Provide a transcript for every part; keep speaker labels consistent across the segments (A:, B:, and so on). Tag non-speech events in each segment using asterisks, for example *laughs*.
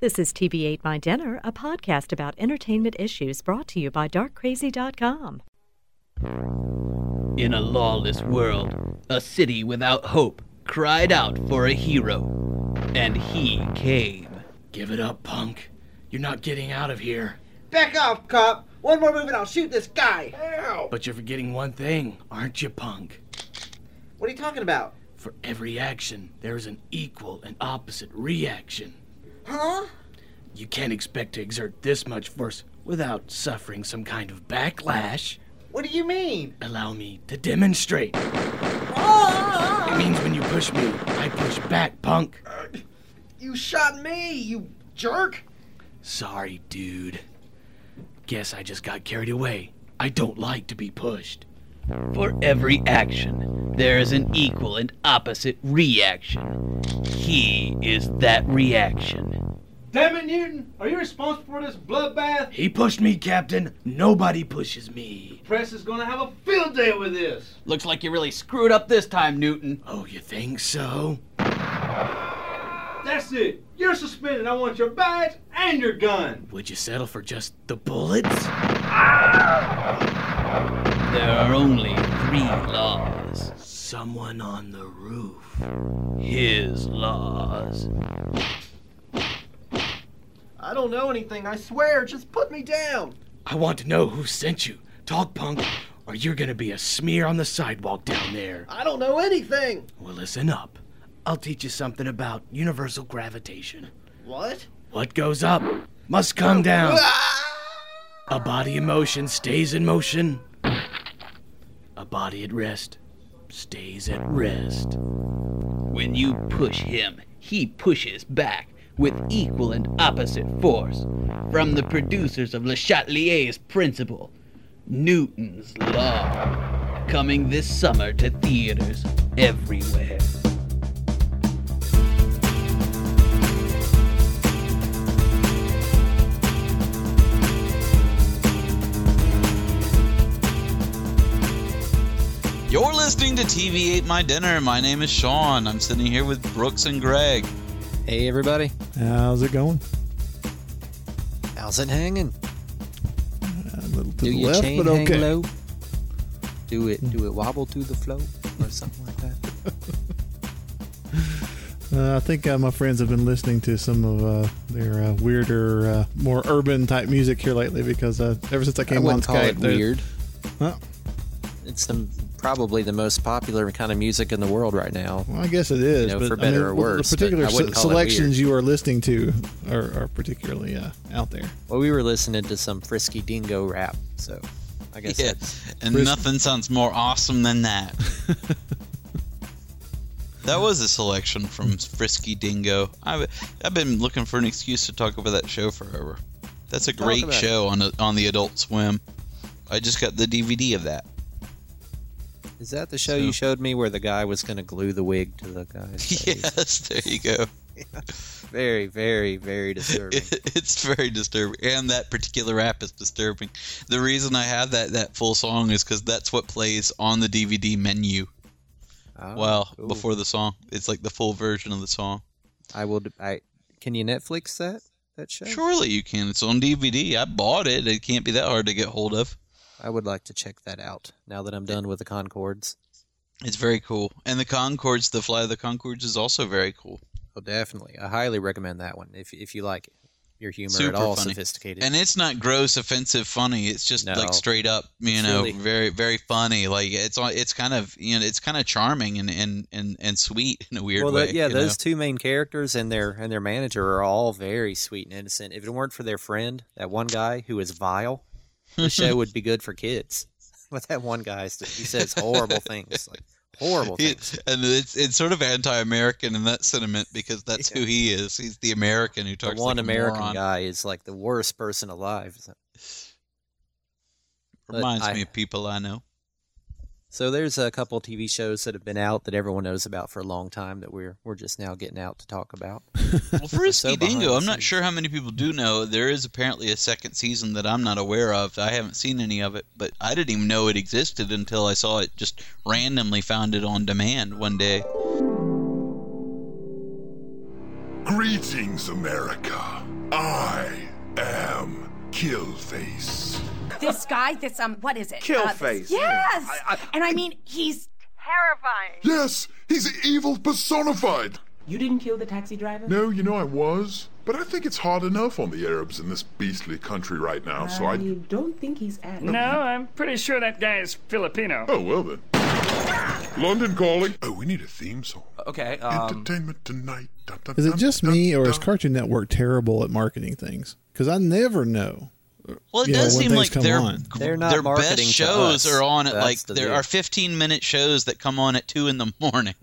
A: This is TV Ate My Dinner, a podcast about entertainment issues brought to you by darkcrazy.com.
B: In a lawless world, a city without hope cried out for a hero, and he came.
C: Give it up, punk. You're not getting out of here.
D: Back off, cop! One more move and I'll shoot this guy!
C: But you're forgetting one thing, aren't you, punk?
D: What are you talking about?
C: For every action, there is an equal and opposite reaction.
D: Huh?
C: You can't expect to exert this much force without suffering some kind of backlash.
D: What do you mean?
C: Allow me to demonstrate.
D: Ah!
C: It means when you push me, I push back, punk.
D: You shot me, you jerk!
C: Sorry, dude. Guess I just got carried away. I don't like to be pushed.
B: For every action, there is an equal and opposite reaction. He is that reaction.
E: Damn it, Newton! Are you responsible for this bloodbath?
C: He pushed me, Captain. Nobody pushes me.
E: Press is gonna have a field day with this.
B: Looks like you really screwed up this time, Newton.
C: Oh, you think so?
E: That's it. You're suspended. I want your badge and your gun.
C: Would you settle for just the bullets? Ah!
B: There are only three laws.
C: Someone on the roof.
B: His laws.
D: I don't know anything, I swear. Just put me down.
C: I want to know who sent you. Talk, punk, or you're gonna be a smear on the sidewalk down there.
D: I don't know anything.
C: Well, listen up. I'll teach you something about universal gravitation.
D: What?
C: What goes up must come down.
D: Ah!
C: A body in motion stays in motion. A body at rest stays at rest.
B: When you push him, he pushes back with equal and opposite force. From the producers of Le Chatelier's Principle, Newton's Law. Coming this summer to theaters everywhere.
F: Listening to TV Ate My Dinner. My name is Sean. I'm sitting here with Brooks and Greg.
G: Hey everybody,
H: How's it going?
G: how's it hanging?
H: A little to
G: Do
H: the
G: your
H: left,
G: chain
H: but
G: hang
H: okay.
G: low? Do it, do it wobble to the flow or something like that? *laughs*
H: Uh, I think uh, my friends have been listening to some of uh, their uh, weirder, uh, more urban type music here lately because uh, ever since I
G: I
H: came on
G: wouldn't call
H: Skype,
G: it weird.
H: Well,
G: It's the, probably the most popular kind of music in the world right now.
H: well, I guess it is,
G: You know,
H: but
G: for
H: I
G: better
H: mean,
G: or worse,
H: the
G: but
H: particular
G: I wouldn't
H: se-
G: call
H: selections
G: weird.
H: you are listening to are, are particularly uh, out there.
G: Well, we were listening to some frisky dingo rap, so I guess
F: Yeah,
G: that's
F: and
H: Chris-
F: nothing sounds more awesome than that. *laughs* that was a selection from Frisky Dingo. I've, I've been looking for an excuse to talk about that show forever. That's a great
G: about it.
F: show on a, on the Adult Swim. I just got the DVD of that.
G: Is that the show
F: So-
G: you showed me where the guy was going to glue the wig to the guy's *laughs* face?
F: yes, there you go. *laughs*
G: Very, very, very disturbing. *laughs*
F: it's very disturbing, and that particular rap is disturbing. The reason I have that that full song is because that's what plays on the DVD menu.
G: Oh,
F: well,
G: cool.
F: before the song, it's like the full version of the song.
G: I will. I can you Netflix that that show?
F: Surely you can. It's on DVD. I bought it. It can't be that hard to get hold of.
G: I would like to check that out now that I'm done with the Conchords.
F: It's very cool, and the Conchords, the Fly of the Conchords, is also very cool.
G: Oh, definitely. I highly recommend that one if if you like your humor
F: Super
G: at all
F: funny.
G: sophisticated.
F: And it's not gross, offensive, funny. It's just
G: No.
F: like straight up, you
G: It's
F: know,
G: really-
F: very, very funny. Like it's. It's kind of, you know, it's kind of charming and and and, and sweet in a weird
G: well,
F: way.
G: the, yeah,
F: you know?
G: those two main characters and their and their manager are all very sweet and innocent. If it weren't for their friend, that one guy who is vile, the show *laughs* would be good for kids. But that one guy, he says horrible things, like horrible
F: He-
G: things.
F: and it's it's sort of anti-American in that sentiment because that's who he is. He's the American who
G: The
F: talks
G: one
F: like
G: American guy is like the worst person alive.
F: Reminds
G: I-
F: me of people I know.
G: So there's a couple TV shows that have been out that everyone knows about for a long time that we're we're just now getting out to talk about.
F: Well, *laughs* Frisky
G: so
F: Dingo, I'm not sure how many people do know. There is apparently a second season that I'm not aware of. I haven't seen any of it, but I didn't even know it existed until I saw it just randomly found it on demand one day.
I: Greetings, America. I am face.
J: This guy, this um, what is it?
I: Kill
J: Uh. Yes.
I: I- I-
J: and I mean, he's terrifying.
I: Yes, he's evil personified.
K: You didn't kill the taxi driver?
I: No, you know I was. But I think it's hard enough on the Arabs in this beastly country right now, so I.
K: don't think he's Arab.
L: No, I'm pretty sure that guy is Filipino.
I: Oh, well then. London calling. Oh, we need a theme song.
K: Okay, um,
I: Entertainment tonight. Dun, dun,
H: Is it just
I: dun,
H: me, or
I: dun.
H: is Cartoon Network terrible at marketing things? Because I never know.
F: Well, it
H: you
F: does
H: when
F: seem like
H: come
F: their
H: on.
G: They're not
F: their best shows are on at
G: That's
F: like
G: the
F: there
G: deal.
F: are 15 minute shows that come on at two in the *laughs* morning.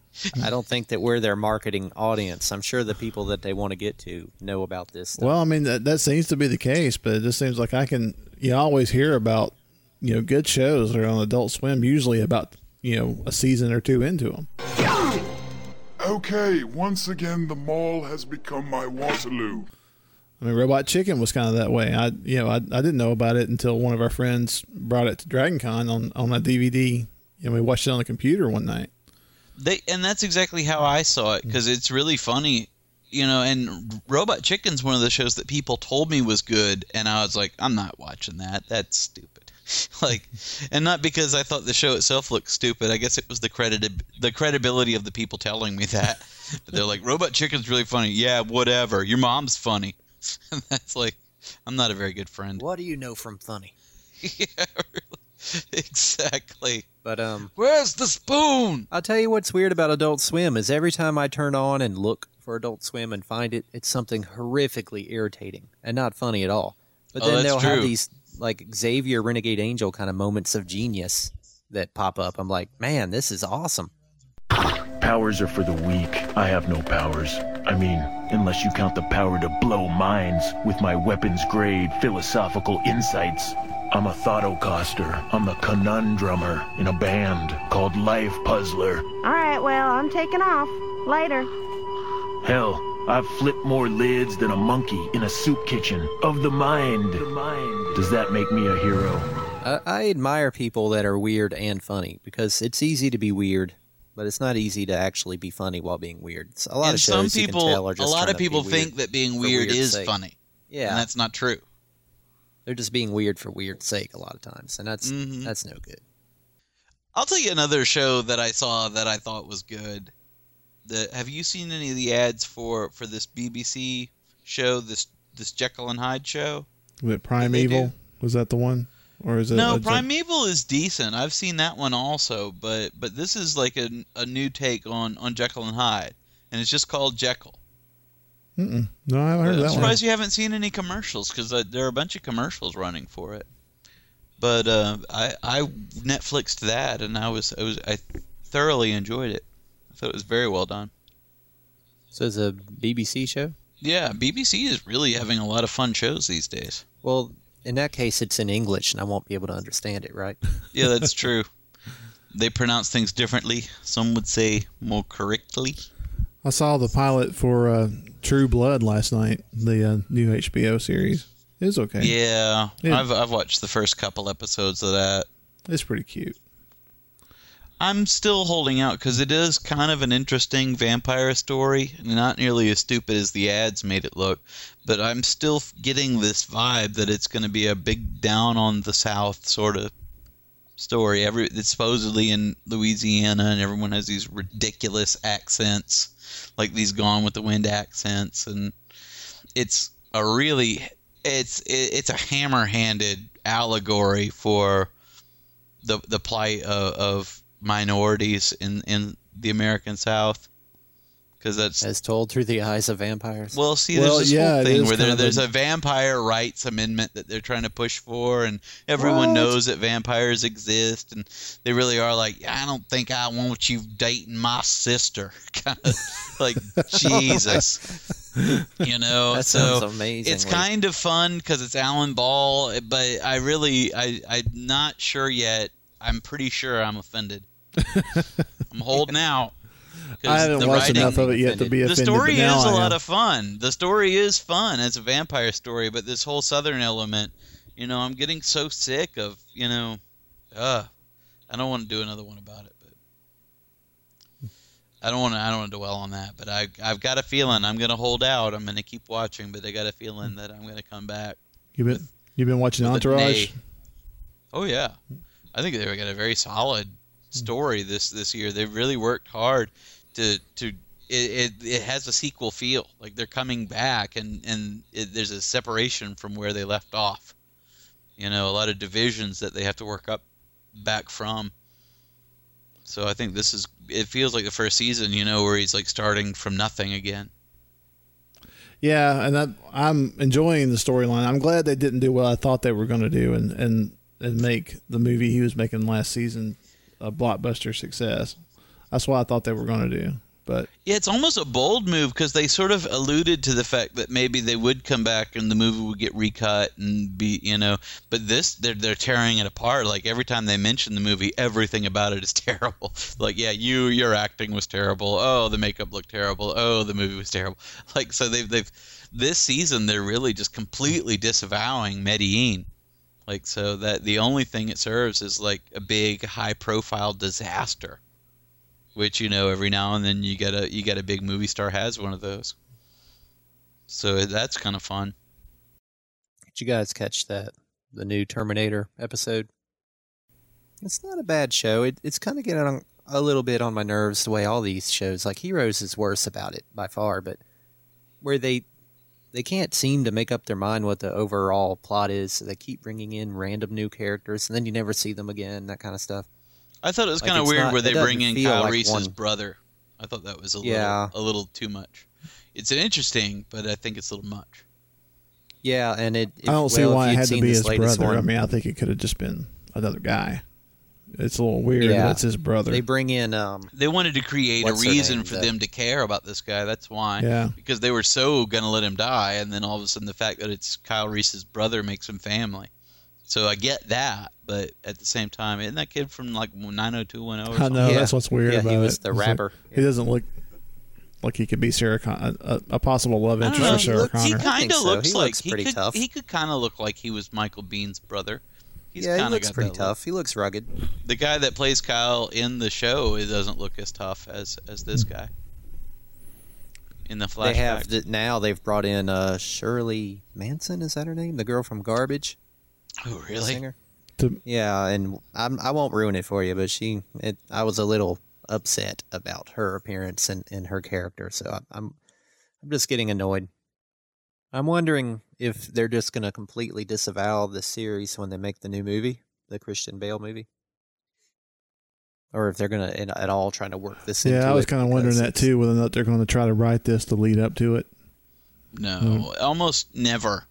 G: I don't think that we're their marketing audience. I'm sure the people that they want to get to know about this. Stuff.
H: Well, I mean that that seems to be the case, but it just seems like I can you know, always hear about you know good shows that are on Adult Swim, usually about you know a season or two into them.
I: Okay, once again, the mall has become my Waterloo.
H: I mean, Robot Chicken was kind of that way. I you know I, I didn't know about it until one of our friends brought it to Dragon Con on on a DVD. Know, we watched it on the computer one night.
F: They and that's exactly how I saw it because it's really funny, you know. And Robot Chicken's one of the shows that people told me was good, and I was like, I'm not watching that. That's stupid. *laughs* like, and not because I thought the show itself looked stupid. I guess it was the credit the credibility of the people telling me that. *laughs* But they're like, Robot Chicken's really funny. Yeah, whatever. Your mom's funny. *laughs* And that's like, I'm not a very good friend.
G: What do you know from funny? *laughs*
F: yeah, really. exactly.
G: But um,
F: Where's the spoon?
G: I'll tell you what's weird about Adult Swim is every time I turn on and look for Adult Swim and find it, it's something horrifically irritating and not funny at all. But
F: Oh,
G: then
F: that's
G: they'll
F: true.
G: have these like Xavier Renegade Angel kind of moments of genius that pop up. I'm like, man, this is awesome.
M: Powers are for the weak. I have no powers. I mean, unless you count the power to blow minds with my weapons grade philosophical insights. I'm a thoughtocaster. I'm the conundrummer in a band called Life Puzzler.
N: All right, well, I'm taking off. Later.
M: Hell, I've flipped more lids than a monkey in a soup kitchen. Of the mind. Does that make me a hero?
G: I, I admire people that are weird and funny because it's easy to be weird, but it's not easy to actually be funny while being weird. It's a lot
F: and
G: of
F: some
G: shows you
F: people,
G: can tell are just
F: a lot
G: trying
F: of
G: to be
F: people
G: weird
F: think that being
G: for
F: weird is
G: sake.
F: funny.
G: Yeah,
F: and that's not true.
G: they're just being weird for weird's sake a lot of times, and that's
F: Mhm.
G: that's no good.
F: I'll tell you another show that I saw that I thought was good. The have you seen any of the ads for for this BBC show, this this Jekyll and Hyde show?
H: Was it Prime
F: They do.
H: Evil? Was that the one, or is it
F: No,
H: a-
F: Primeval is decent. I've seen that one also, but but this is like a, a new take on on Jekyll and Hyde, and it's just called Jekyll.
H: Mm-mm. No, I haven't heard
F: I'm
H: of that one.
F: surprised you haven't seen any commercials because uh, there are a bunch of commercials running for it. But uh, I I Netflixed that and I was I was I thoroughly enjoyed it. I thought it was very well done.
G: So it's a BBC show.
F: Yeah, BBC is really having a lot of fun shows these days.
G: Well, in that case, it's in English, and I won't be able to understand it, right? *laughs*
F: Yeah, that's true. They pronounce things differently. Some would say more correctly.
H: I saw the pilot for uh, True Blood last night, the uh, new HBO series. It was okay.
F: Yeah,
H: Yeah.
F: I've I've watched the first couple episodes of that.
H: It's pretty cute.
F: I'm still holding out because it is kind of an interesting vampire story, not nearly as stupid as the ads made it look. But I'm still getting this vibe that it's going to be a big down on the South sort of story. Every it's supposedly in Louisiana, and everyone has these ridiculous accents, like these Gone with the Wind accents, and it's a really it's it, it's a hammer-handed allegory for the the plight of, of minorities in in the American South because that's
G: as told through the eyes of vampires.
F: well, see,
H: Well,
F: there's this
H: yeah,
F: whole thing where there, there's
H: a-
F: a vampire rights amendment that they're trying to push for, and everyone
H: What?
F: knows that vampires exist, and they really are like, I don't think I want you dating my sister, *laughs* kind of *laughs* like Jesus, you know.
G: That
F: so
G: sounds amazing.
F: it's kind of fun because it's Alan Ball, but I really, I, I'm not sure yet. I'm pretty sure I'm offended. I'm holding out.
H: I haven't
F: the
H: watched
F: writing-
H: enough of it yet to be a thing.
F: the
H: offended.
F: story is a lot of fun. The story is fun. It's a vampire story, but this whole southern element, you know, I'm getting so sick of, you know, uh, I don't want to do another one about it, but I don't want to. I don't want to dwell on that. But I, I've got a feeling I'm going to hold out. I'm going to keep watching, but I got a feeling that I'm going to come back.
H: Give it You've been watching Entourage?
F: Oh yeah, I think they were got a very solid Mm-hmm. story this this year. They really worked hard to to. It, it, it has a sequel feel like they're coming back and and it, there's a separation from where they left off you know a lot of divisions that they have to work up back from so i think this is it feels like the first season you know where he's like starting from nothing again
H: Yeah, and that, I'm enjoying the storyline. I'm glad they didn't do what I thought they were going to do and, and and make the movie he was making last season a blockbuster success. That's what I thought they were going to do. But
F: Yeah, it's almost a bold move because they sort of alluded to the fact that maybe they would come back and the movie would get recut and be, you know. But this, they're they're tearing it apart. Like every time they mention the movie, everything about it is *laughs* terrible. Like, yeah, you your acting was terrible. Oh, the makeup looked terrible. Oh, the movie was terrible. *laughs* Like, so they've they've this season they're really just completely disavowing Medellin. Like, so that the only thing it serves is like a big high profile disaster which you know every now and then you get a you get a big movie star has one of those. So that's kind of fun.
G: Did you guys catch that? The new Terminator episode? It's not a bad show. It, it's kind of getting a little bit on my nerves the way all these shows, like Heroes is worse about it by far, but where they they can't seem to make up their mind what the overall plot is. So they keep bringing in random new characters, and then you never see them again. That kind of stuff.
F: I thought it was
G: Like,
F: kind of weird
G: not-
F: where they bring in
G: feel
F: Kyle
G: like
F: Reese's
G: one-
F: brother. I thought that was a little
G: Yeah.
F: a little too much. It's an interesting, but I think it's a little much.
G: Yeah, and it. If,
H: I don't see
G: well, if
H: why it had to be his
G: latest
H: brother. I mean, I think it could have just been another guy. It's a little weird.
G: Yeah.
H: That's his brother.
G: They bring in um,
F: They wanted to create a reason
G: name?
F: for
G: The-
F: them to care about this guy. That's why.
H: Yeah.
F: Because they were so gonna let him die, and then all of a sudden the fact that it's Kyle Reese's brother makes him family. So I get that, but at the same time, isn't that kid from like 90210 or
H: I
F: something?
H: know that's what's weird
G: Yeah,
H: about
G: he
H: it.
G: was the
H: It's like,
G: rapper.
H: he doesn't look like he could be Sarah Con- a, a possible love interest
F: know.
H: for
F: He,
H: Sarah
F: looks, he kind of
G: so.
F: looks
G: He
F: like
G: looks
F: he
G: pretty
F: could,
G: tough.
F: He could kind of look like he was Michael Biehn's brother. He's
G: yeah, he
F: kinda
G: looks pretty
F: that look.
G: tough. He looks rugged.
F: The guy that plays Kyle in the show, it doesn't look as tough as as this guy in the flashback.
G: They have th- now. They've brought in uh, Shirley Manson. Is that her name? The girl from Garbage.
F: oh,
G: the
F: really?
G: singer?
H: To-
G: Yeah, and I'm, I won't ruin it for you, but she. It, I was a little upset about her appearance and, and her character, so I, I'm I'm just getting annoyed. I'm wondering if they're just going to completely disavow the series when they make the new movie, the Christian Bale movie, or if they're going to at all trying to work this into
H: yeah, I was kind of wondering that too. Whether or not they're going to try to write this to lead up to it.
F: No,
H: Hmm.
F: almost never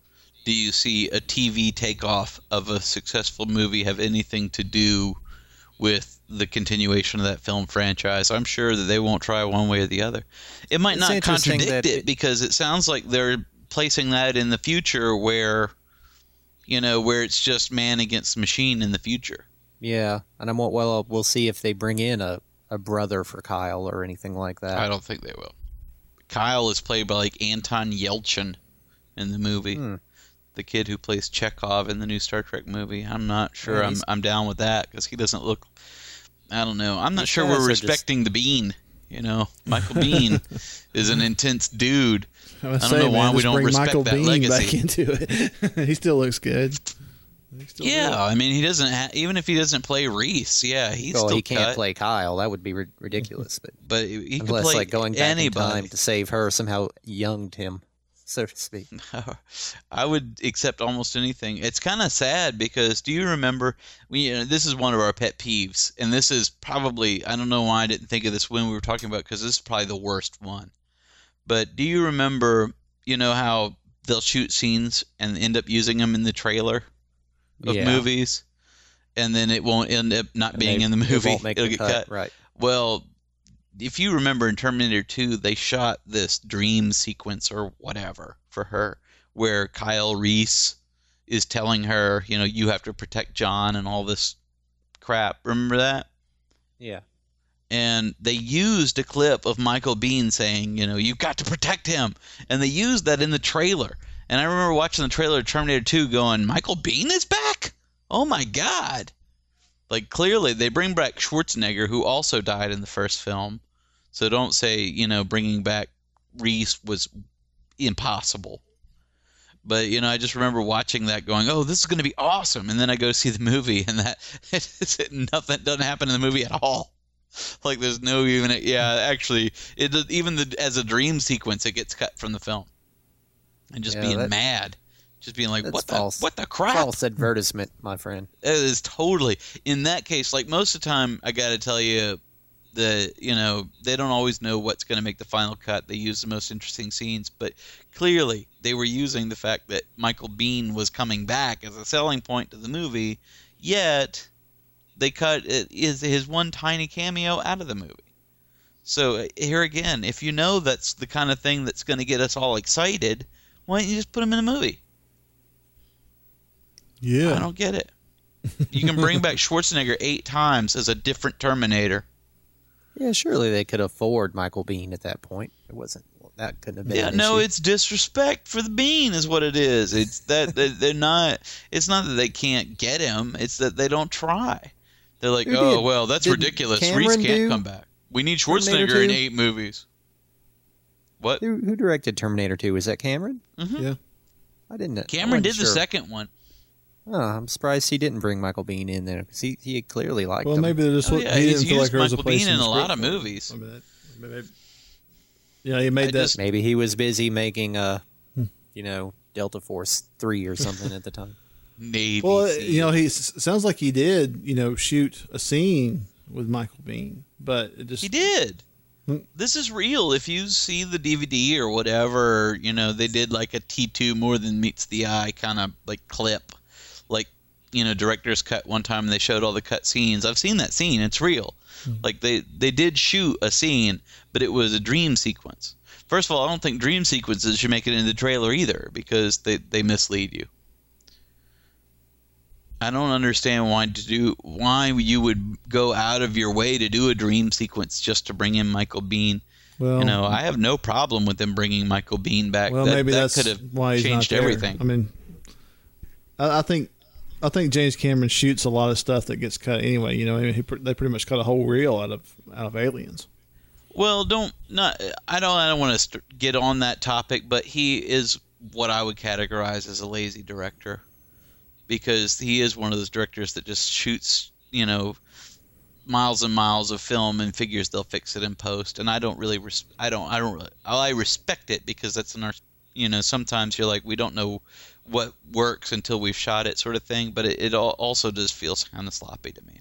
F: do you see a TV takeoff of a successful movie have anything to do with the continuation of that film franchise. I'm sure that they won't try one way or the other. It might
G: It's
F: not contradict
G: that
F: it,
G: it-
F: because it sounds like they're placing that in the future where you know where it's just man against machine in the future.
G: Yeah, and I'm well. We'll see if they bring in a, a brother for Kyle or anything like that.
F: I don't think they will. Kyle is played by like Anton Yelchin in the movie.
G: Hmm.
F: The kid who plays Chekhov in the new Star Trek movie. I'm not sure
G: Yeah,
F: I'm I'm down with that because he doesn't look. I don't know. I'm not sure we're
G: are just-
F: respecting the Biehn. You know, Michael Biehn *laughs* is an intense dude.
H: I,
F: I don't
H: saying,
F: know why
H: man,
F: we don't
H: bring
F: respect
H: Michael
F: that
H: Biehn
F: legacy.
H: back into it. *laughs* he still looks good. Still
F: Yeah,
H: good.
F: I mean, he doesn't. Ha- even if he doesn't play Reese, yeah, he's
G: well,
F: still
G: he can't
F: cut.
G: play Kyle. That would be ri- ridiculous. But *laughs*
F: But he he could
G: unless
F: play
G: like going back in time to save her somehow younged him, *laughs* so to speak. *laughs*
F: I would accept almost anything. It's kind of sad because do you remember? We you know, this is one of our pet peeves, and this is probably I don't know why I didn't think of this when we were talking about because this is probably the worst one. But do you remember? You know how they'll shoot scenes and end up using them in the trailer of
G: Yeah.
F: movies, and then it won't end up not
G: And
F: being
G: they-
F: in the
G: it
F: movie. *laughs* It'll
G: the
F: get
G: cut,
F: cut.
G: right.
F: Well, if you remember in Terminator 2, they shot this dream sequence or whatever for her where Kyle Reese is telling her, you know, you have to protect John and all this crap. Remember that?
G: Yeah.
F: And they used a clip of Michael Biehn saying, you know, you've got to protect him. And they used that in the trailer. And I remember watching the trailer of Terminator 2 going, Michael Biehn is back? Oh my God. Like, clearly, they bring back Schwarzenegger, who also died in the first film. So don't say, you know, bringing back Reese was impossible. But you know, I just remember watching that, going, "Oh, this is going to be awesome," and then I go see the movie, and that *laughs* nothing doesn't happen in the movie at all. Like there's no even yeah, actually, it even the as a dream sequence, it gets cut from the film, and just
G: Yeah,
F: being
G: that-
F: mad, just being like,
G: That's
F: "What
G: false.
F: the what the crap?"
G: False advertisement, my friend. *laughs*
F: It is totally in that case. Like most of the time, I got to tell you, the you know they don't always know what's going to make the final cut. They use the most interesting scenes, but clearly they were using the fact that Michael Biehn was coming back as a selling point to the movie. Yet they cut is his one tiny cameo out of the movie. So uh, here again, if you know that's the kind of thing that's going to get us all excited, why don't you just put him in a movie?
H: Yeah.
F: I don't get it. You can bring back *laughs* Schwarzenegger eight times as a different Terminator.
G: Yeah, surely they could afford Michael Biehn at that point. It wasn't that couldn't have been.
F: Yeah,
G: an
F: no,
G: issue.
F: it's disrespect for the bean, is what it is. It's that that they're not. It's not that they can't get him. It's that they don't try. They're like,
G: Who
F: oh
G: did-
F: well, that's
G: did
F: ridiculous.
G: Cameron
F: Reese can't
G: do
F: come back. We need Schwarzenegger in eight movies. What?
G: Who, who directed Terminator 2? Was that Cameron?
F: Mhm.
H: Yeah.
G: I didn't know. I
F: Cameron
G: wasn't
F: did the second one.
G: Oh, I'm surprised he didn't bring Michael Biehn in there because he, he clearly liked
H: Well,
G: him.
H: maybe they just
F: oh, yeah,
H: he
F: he's
H: didn't feel like there was a
F: Michael
H: place
F: Biehn
H: in
F: in
H: the
F: a lot of
H: for it.
F: movies.
H: I mean, that- I that- yeah, he made that.
G: Maybe he was busy making uh,
H: Hmm.
G: you know, Delta Force three or something at the time. *laughs*
F: Navy.
H: Well, you know, he s- sounds like he did, you know, shoot a scene with Michael Biehn, but it just
F: He did.
H: Hmm.
F: This is real. If you see the DVD or whatever, you know, they did like a T2 more than meets the eye kind of like clip. Like, you know, director's cut one time and they showed all the cut scenes. I've seen that scene. It's real. Hmm. Like they they did shoot a scene, but it was a dream sequence. First of all, I don't think dream sequences should make it in the trailer either because they they mislead you. I don't understand why to do why you would go out of your way to do a dream sequence just to bring in Michael Biehn.
H: Well,
F: you know, I have no problem with them bringing Michael Biehn back.
H: well,
F: that,
H: maybe
F: that
H: that's
F: could have
H: why he's
F: changed
H: not there.
F: everything.
H: I mean, I, I think I think James Cameron shoots a lot of stuff that gets cut anyway. You know, he, they pretty much cut a whole reel out of out of Aliens.
F: Well, don't not. I don't. I don't want to st- get on that topic, but he is what I would categorize as a lazy director, because he is one of those directors that just shoots, you know, miles and miles of film and figures they'll fix it in post. And I don't really. Res- I don't. I don't. Really, I respect it because that's an art. You know, sometimes you're like, we don't know what works until we've shot it, sort of thing. But it, it also does feel kind of sloppy to me.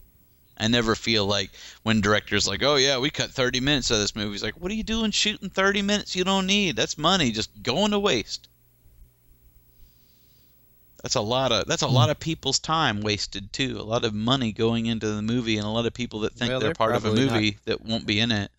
F: I never feel like when directors like, oh yeah, we cut 30 minutes of this movie. It's like, what are you doing shooting 30 minutes you don't need? That's money just going to waste. That's a lot of that's a lot of people's time wasted too. A lot of money going into the movie, and a lot of people that think
G: Well,
F: they're,
G: they're
F: part of a
G: probably not-
F: movie that won't be in it.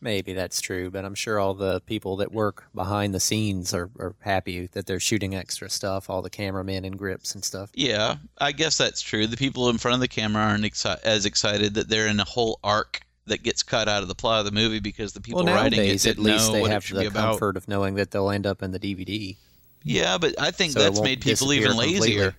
G: Maybe that's true, but I'm sure all the people that work behind the scenes are, are happy that they're shooting extra stuff, all the cameramen and grips and stuff.
F: Yeah, I guess that's true. The people in front of the camera aren't exci- as excited that they're in a whole arc that gets cut out of the plot of the movie because the people
G: well,
F: writing it
G: at least they have the
F: be about.
G: comfort of knowing that they'll end up in the DVD.
F: Yeah, but I think
G: So
F: that's made people even lazier.
G: completely.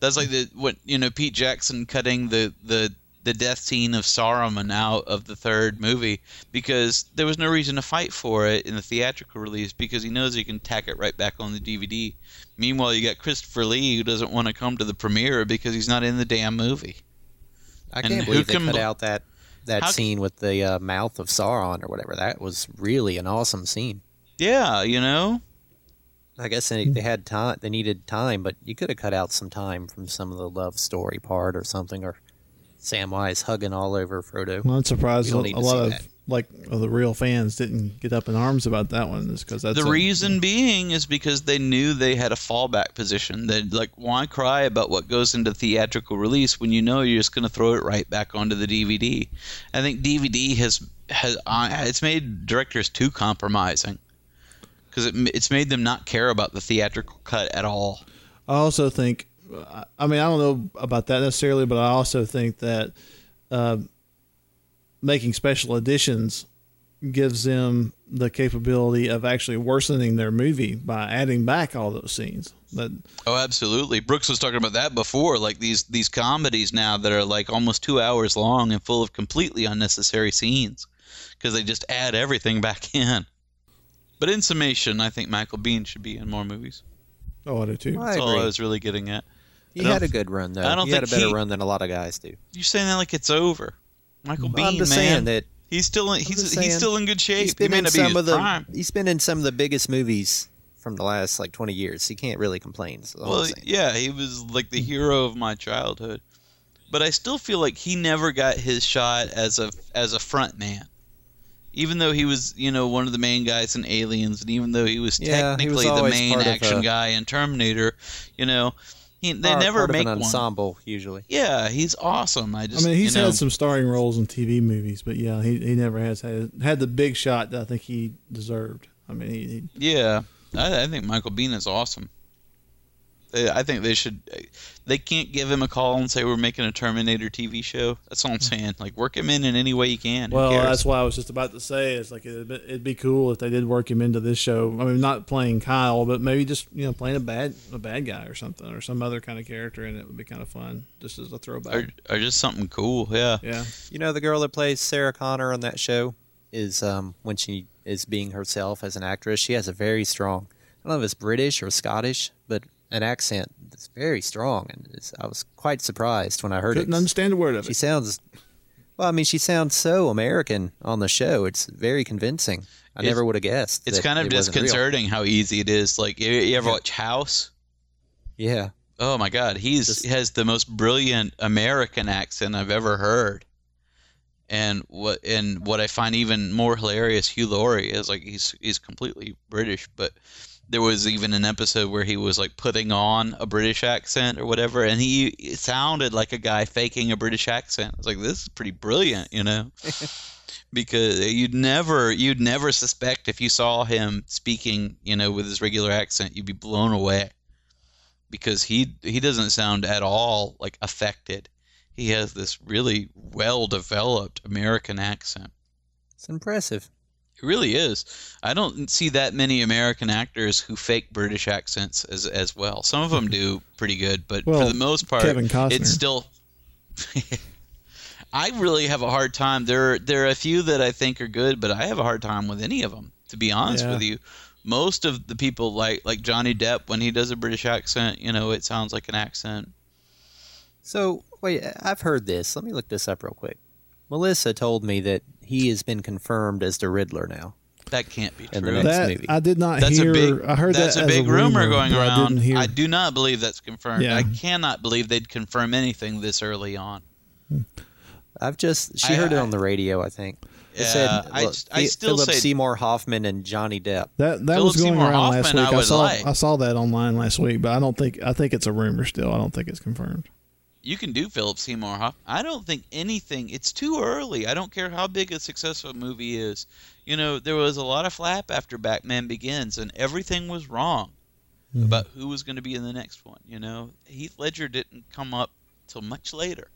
F: That's like the what you know Pete Jackson cutting the the the death scene of Saruman out of the third movie because there was no reason to fight for it in the theatrical release because he knows he can tack it right back on the DVD. Meanwhile, you got Christopher Lee who doesn't want to come to the premiere because he's not in the damn movie.
G: I
F: And
G: can't believe they
F: can
G: cut
F: bel-
G: out that that scene with the uh, mouth of Sauron or whatever. That was really an awesome scene.
F: Yeah, you know.
G: I guess they, they had time. They needed time, but you could have cut out some time from some of the love story part or something, or Samwise hugging all over Frodo.
H: Well, I'm surprised a, a lot of
G: that.
H: like of the real fans didn't get up in arms about that one. Is because that's
F: the
H: a-
F: reason being is because they knew they had a fallback position. That like, why cry about what goes into theatrical release when you know you're just going to throw it right back onto the DVD? I think DVD has has uh, it's made directors too compromising because it, it's made them not care about the theatrical cut at all.
H: I also think, I- I mean, I don't know about that necessarily, but I also think that uh, making special editions gives them the capability of actually worsening their movie by adding back all those scenes. That
F: Oh, absolutely. Brooks was talking about that before, like these these comedies now that are like almost two hours long and full of completely unnecessary scenes because they just add everything back *laughs* in. But in summation, I think Michael Biehn should be in more movies.
H: Oh, I do too.
G: I
F: That's all I was really getting at.
G: He had a good run though.
F: I don't
G: he had a
F: think
G: better
F: he-
G: run than a lot of guys do.
F: You're saying that like it's over. Michael
G: Well, I'm
F: Biehn,
G: just
F: man.
G: saying that
F: he's still in, he's
G: just
F: he's
G: saying,
F: still in good shape.
G: He's
F: he
G: been
F: may
G: in
F: not be
G: some
F: his
G: of the
F: prime.
G: he's been in some of the biggest movies from the last like 20 years. He can't really complain. is all I'm
F: Well,
G: saying.
F: yeah, he was like the hero of my childhood. But I still feel like he never got his shot as a as a front man. Even though he was, you know, one of the main guys in Aliens, and even though he was
G: Yeah, he was
F: technically the
G: always
F: main
G: part of
F: action
G: a-
F: guy in Terminator, you know, he, they
G: Part-
F: never
G: part
F: make
G: of an
F: one.
G: ensemble usually.
F: Yeah, he's awesome. I just
H: I
F: just,
H: mean, he's
F: you know,
H: had some starring roles in TV movies, but yeah, he, he never has had had the big shot that I think he deserved. I mean, he, he
F: Yeah, I, I think Michael Biehn is awesome. They- I think they should. They can't give him a call and say we're making a Terminator TV show. That's all I'm saying. Like work him in in any way you can. Who
H: well, that's why I was just about to say it's like it'd be, it'd be cool if they did work him into this show. I mean, not playing Kyle, but maybe just you know playing a bad a bad guy or something or some other kind of character, and it would be kind of fun just as a throwback.
F: or, or just something cool. Yeah.
H: Yeah.
G: You know the girl that plays Sarah Connor on that show is um, when she is being herself as an actress. She has a very strong. I don't know if it's British or Scottish, but an accent that's very strong, and it's, I was quite surprised when I heard it.
H: Couldn't understand a word of
G: She
H: it.
G: She sounds. Well, I mean, she sounds so American on the show. It's very convincing. I
F: It's-
G: never would have guessed.
F: It's kind of
G: it
F: disconcerting how easy it is. Like you, you ever watch House?
G: Yeah.
F: Oh my God, he's he has the most brilliant American accent I've ever heard. And what and what I find even more hilarious, Hugh Laurie is like he's he's completely British, but there was even an episode where he was like putting on a British accent or whatever, and he sounded like a guy faking a British accent. I was like, this is pretty brilliant, you know. *laughs* because you'd never you'd never suspect if you saw him speaking, you know, with his regular accent, you'd be blown away because he he doesn't sound at all like affected. He has this really well developed American accent.
G: It's impressive.
F: It really is. I don't see that many American actors who fake British accents as as well. Some of them *laughs* do pretty good, but for the most part,
H: Kevin Costner.
F: it's still. *laughs* I really have a hard time. There, there are a few that I think are good, but I have a hard time with any of them. To be honest
H: Yeah.
F: with you, most of the people like like Johnny Depp when he does a British accent, you know, it sounds like an accent.
G: So wait, I've heard this. Let me look this up real quick. Melissa told me that he has been confirmed as the Riddler now.
F: That can't be
G: In the
F: true.
G: next
H: that
G: movie.
H: I did not
F: That's
H: hear.
F: a big.
H: I heard that.
F: that's
H: that
F: a
H: as
F: big rumor,
H: rumor
F: going
H: but I
F: around.
H: didn't.
F: I do not believe that's confirmed.
H: Yeah.
F: I cannot believe they'd confirm anything this early on.
G: I've just she
F: I-
G: heard it on the radio. I think. It
F: Yeah,
G: said,
F: I
G: look,
F: just- I still
G: Philip
F: say-
G: Seymour Hoffman and Johnny Depp.
H: That that
F: Philip
H: was going
F: Seymour
H: around last week.
F: I
H: I, saw
F: like.
H: I saw that online last week, but I don't think I think it's a rumor still. I don't think it's confirmed.
F: You can do Philip Seymour Hoffman. I don't think anything. It's too early. I don't care how big a successful movie is. You know, there was a lot of flap after Batman Begins, and everything was wrong
H: Mm-hmm.
F: about who was going to be in the next one. You know, Heath Ledger didn't come up till much later.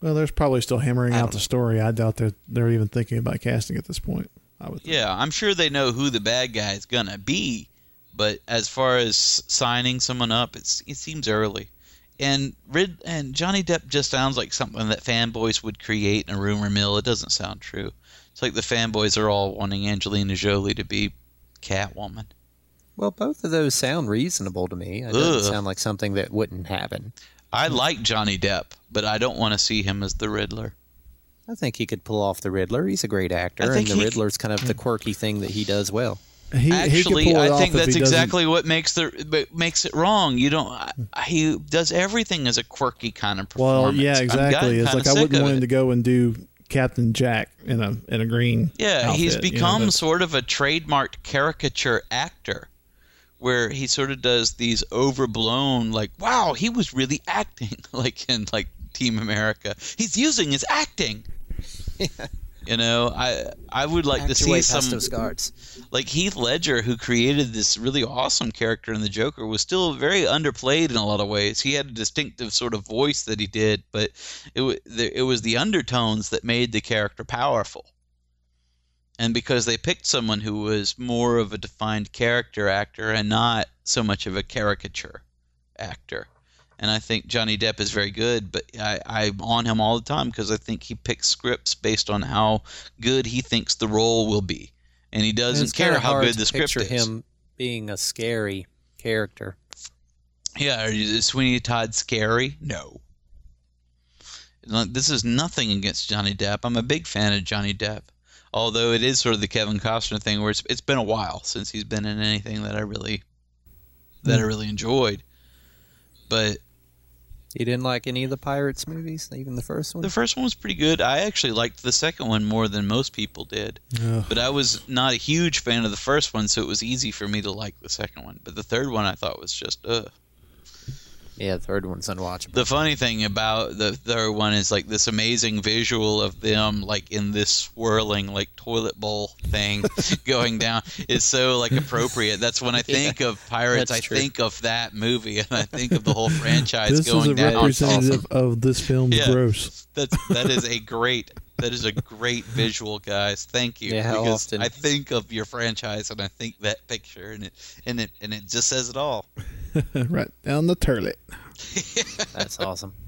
H: Well, there's probably still hammering out the story. I doubt that they're even thinking about casting at this point. I would.
F: Yeah, I'm sure they know who the bad guy is gonna be, but as far as signing someone up, it's it seems early. And Rid and Johnny Depp just sounds like something that fanboys would create in a rumor mill. It doesn't sound true. It's like the fanboys are all wanting Angelina Jolie to be Catwoman.
G: Well, both of those sound reasonable to me. It doesn't sound like something that wouldn't happen.
F: I like Johnny Depp, but I don't want to see him as the Riddler.
G: I think he could pull off the Riddler. He's a great actor, and the
F: he-
G: Riddler's kind of the quirky thing that he does well.
H: He, he
F: Actually,
H: pull it
F: I think that's
H: he doesn't-
F: exactly what makes the makes it wrong. You don't. I- He does everything as a quirky kind of performance.
H: Well,
F: yeah,
H: exactly. It's like I wouldn't
F: of
H: want
F: it.
H: him to go and do Captain Jack in a in a green.
F: Yeah, he's
H: outfit, you know,
F: become sort of a trademarked caricature actor where he sort of does these overblown like wow, he was really acting *laughs* like in like Team America. He's using his acting. *laughs* You know, I I would like to see some
G: those guards.
F: like Heath Ledger, who created this really awesome character in the Joker, was still very underplayed in a lot of ways. He had a distinctive sort of voice that he did, but it it was the undertones that made the character powerful. And because they picked someone who was more of a defined character actor and not so much of a caricature actor. And I think Johnny Depp is very good, but I, I'm on him all the time because I think he picks scripts based on how good he thinks the role will be and he doesn't
G: it's
F: care how good the script
G: picture
F: is.
G: him being a scary character.
F: Yeah, is Sweeney Todd scary? No. This is nothing against Johnny Depp. I'm a big fan of Johnny Depp. Although it is sort of the Kevin Costner thing where it's it's been a while since he's been in anything that I really that I
G: Hmm.
F: really enjoyed. But
G: You didn't like any of the Pirates movies, even the first one?
F: the first one was pretty good. I actually liked the second one more than most people did.
H: Ugh.
F: But I was not a huge fan of the first one, so it was easy for me to like the second one. But the third one I thought was just ugh.
G: Yeah, the third one's unwatchable.
F: The funny thing about the third one is like this amazing visual of them like in this swirling like toilet bowl thing *laughs* going down is so like appropriate. That's when I *laughs* think of pirates. I
G: true.
F: think of that movie, and I think of the whole *laughs* franchise
H: This is
F: going
H: a
F: down.
H: representative of this film's
F: Yeah.
H: gross.
F: That's that is a great that is a great visual, guys. Thank you.
G: Yeah,
F: because
G: often?
F: I think of your franchise and I think that picture and it and it and it just says it all. *laughs*
H: right down the turlet.
G: That's awesome. *laughs*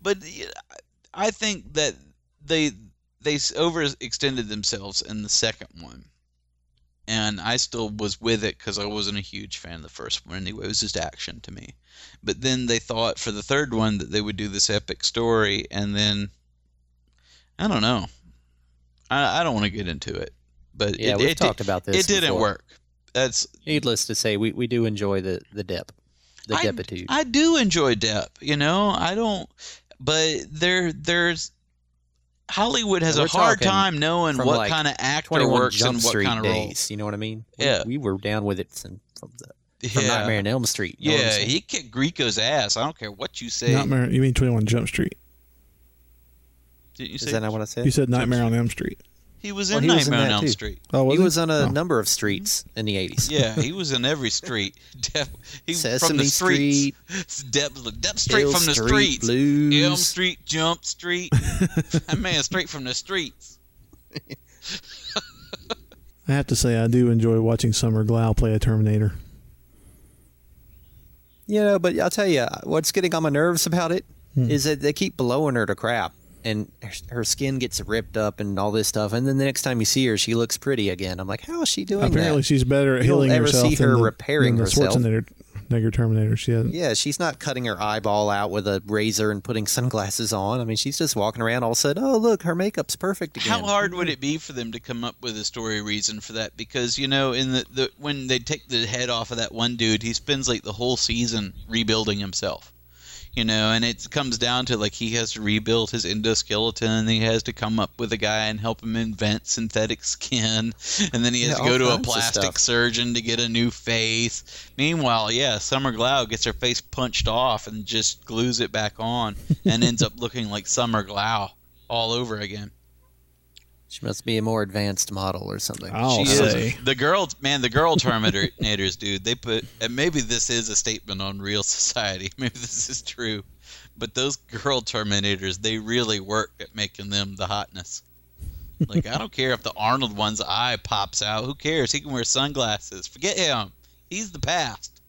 F: But yeah, I think that they they s- overextended themselves in the second one, and I still was with it because I wasn't a huge fan of the first one anyway. It was just action to me. But then they thought for the third one that they would do this epic story, and then I don't know. I, I don't want to get into it, but
G: Yeah,
F: it,
G: we've
F: it,
G: talked about this
F: It didn't work. That's
G: Needless to say, we, we do enjoy the the depth, the
F: I-
G: depitude.
F: I do enjoy Depp. You know, I don't, but there, there's Hollywood has
G: We're
F: a hard time knowing what
G: like,
F: kind of actor
G: 21
F: works
G: Jump
F: and what
G: Street
F: kind of
G: days.
F: roles.
G: You know what I mean?
F: Yeah.
G: we, were down with it since from the from
F: Yeah.
G: Nightmare on Elm Street. you know what I'm
F: Yeah,
G: saying?
F: he kicked Grieco's ass. I don't care what you say.
H: Nightmare. You mean Twenty One Jump Street?
F: Didn't you
G: Is that not what I said?
H: You said Nightmare on Elm Street.
F: He was
G: Well,
F: in
G: he was in
F: Nightmare on Elm
G: too.
F: Street?
H: Oh, was
G: he
H: he?
G: was on a
H: Oh.
G: number of streets in the 80s.
F: Yeah, he *laughs* was in every street. *laughs* Depp, he from the streets.
G: Street, *laughs*
F: Depp, Depp straight
G: Hill
F: from the
G: Street
F: streets.
G: Blues.
F: Elm Street, Jump Street. that man straight from the streets.
H: I have to say, I do enjoy watching Summer Glau play a Terminator.
G: You know, but I'll tell you, what's getting on my nerves about it is
H: Hmm.
G: that they keep blowing her to crap. And her- her skin gets ripped up and all this stuff. And then the next time you see her, she looks pretty again. I'm like, how is she doing
H: Apparently,
G: that?
H: she's better at
G: You don't
H: healing
G: ever
H: herself
G: see
H: than
G: her
H: the,
G: repairing
H: than the
G: herself.
H: Schwarzenegger Negger Terminator. She hasn't.
G: Yeah, she's not cutting her eyeball out with a razor and putting sunglasses on. I mean, she's just walking around all of a sudden, oh, look, her makeup's perfect again.
F: How hard would it be for them to come up with a story reason for that? Because you know, in the, the when they take the head off of that one dude, he spends like the whole season rebuilding himself. You know, and it comes down to like he has to rebuild his endoskeleton, and he has to come up with a guy and help him invent synthetic skin, and then he has
G: Yeah,
F: to go to a plastic surgeon to get a new face. Meanwhile, yeah, Summer Glau gets her face punched off and just glues it back on, and ends up looking like Summer Glau all over again.
G: She must be a more advanced model or something.
H: I'll
F: She
H: say.
F: is the girl, man. The girl Terminators, dude. They put, and maybe this is a statement on real society. *laughs* Maybe this is true, but those girl Terminators, they really work at making them the hotness. Like I don't care if the Arnold one's eye pops out. Who cares? He can wear sunglasses. Forget him. He's the past.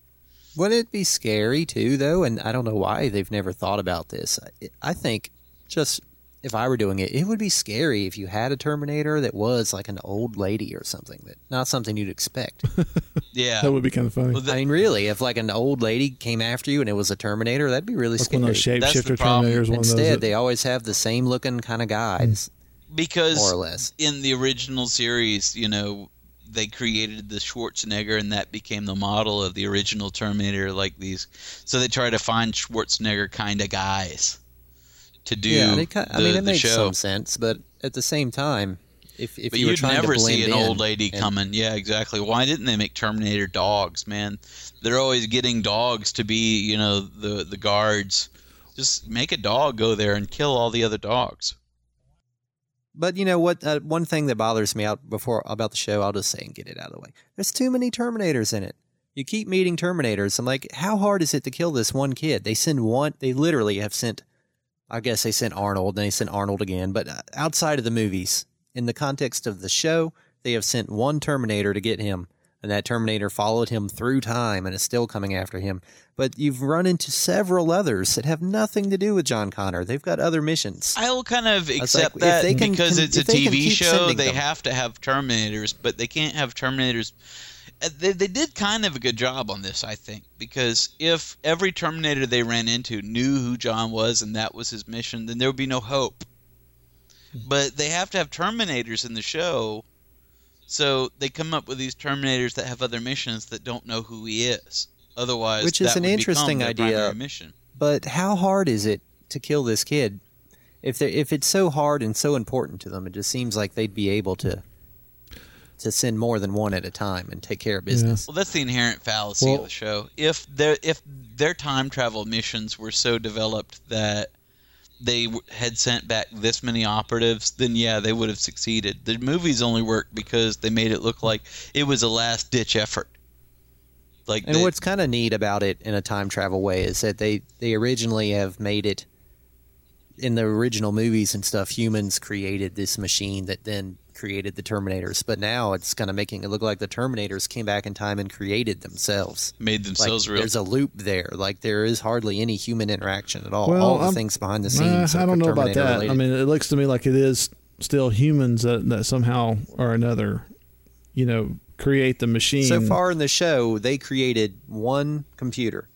G: Wouldn't it be scary too, though? And I don't know why they've never thought about this. I- I think just if I were doing it, it would be scary if you had a Terminator that was like an old lady or something that not something you'd expect. *laughs*
F: Yeah.
H: That would be kind of funny.
G: I mean, really, if like an old lady came after you and it was a Terminator, that'd be really
H: Like
G: scary.
H: one of those
F: That's the
H: shapeshifter
F: problem.
H: Terminators. One
G: Instead,
H: that-
G: they always have the same looking kind of guys, mm.
F: because
G: more or less.
F: in the original series, you know, they created the Schwarzenegger, and that became the model of the original Terminator. Like these, so they try to find Schwarzenegger kind of guys to do
G: yeah, they, ki-
F: the,
G: I mean, it
F: the
G: makes
F: show.
G: some sense, but at the same time, if if
F: but
G: you trying
F: never
G: to
F: see an old lady
G: and-
F: coming. Yeah, exactly. Why didn't they make Terminator dogs, man? They're always getting dogs to be, you know, the the guards. Just make a dog go there and kill all the other dogs.
G: But you know what? Uh, one thing that bothers me out before about the show, I'll just say and get it out of the way. There's too many Terminators in it. You keep meeting Terminators. I'm like, how hard is it to kill this one kid? They send one. They literally have sent. I guess they sent Arnold, and they sent Arnold again. But uh, outside of the movies, in the context of the show, they have sent one Terminator to get him, and that Terminator followed him through time and is still coming after him. But you've run into several others that have nothing to do with John Connor. They've got other missions.
F: I'll kind of accept
G: if
F: that
G: can-
F: because it's a
G: if they can
F: TV show. They
G: them.
F: have to have Terminators, but they can't have Terminators. Uh, They, they did kind of a good job on this, I think, because if every Terminator they ran into knew who John was and that was his mission, then there would be no hope. But they have to have Terminators in the show, so they come up with these Terminators that have other missions that don't know who he is. Otherwise,
G: Which is an interesting idea.
F: Mission.
G: But how hard is it to kill this kid? If they if it's so hard and so important to them, it just seems like they'd be able to to send more than one at a time and take care of business.
F: Well, that's the inherent fallacy
G: Well-
F: of the show. If their if their time travel missions were so developed that they had sent back this many operatives, then yeah, they would have succeeded. The movies only worked because they made it look like it was a last ditch effort. Like
G: And
F: they-
G: what's kind of neat about it in a time travel way is that they they originally have made it in the original movies and stuff. Humans created this machine that then created the Terminators, but now it's kind of making it look like the Terminators came back in time and created themselves,
F: made themselves
G: like,
F: real.
G: There's a loop there. Like there is hardly any human interaction at all.
H: Well,
G: all the
H: I'm-
G: things behind the
H: Nah,
G: scenes.
H: I
G: are
H: don't know about that.
G: related.
H: I mean, it looks to me like it is still humans that, that somehow or another, you know, create the machine.
G: So far in the show, they created one computer.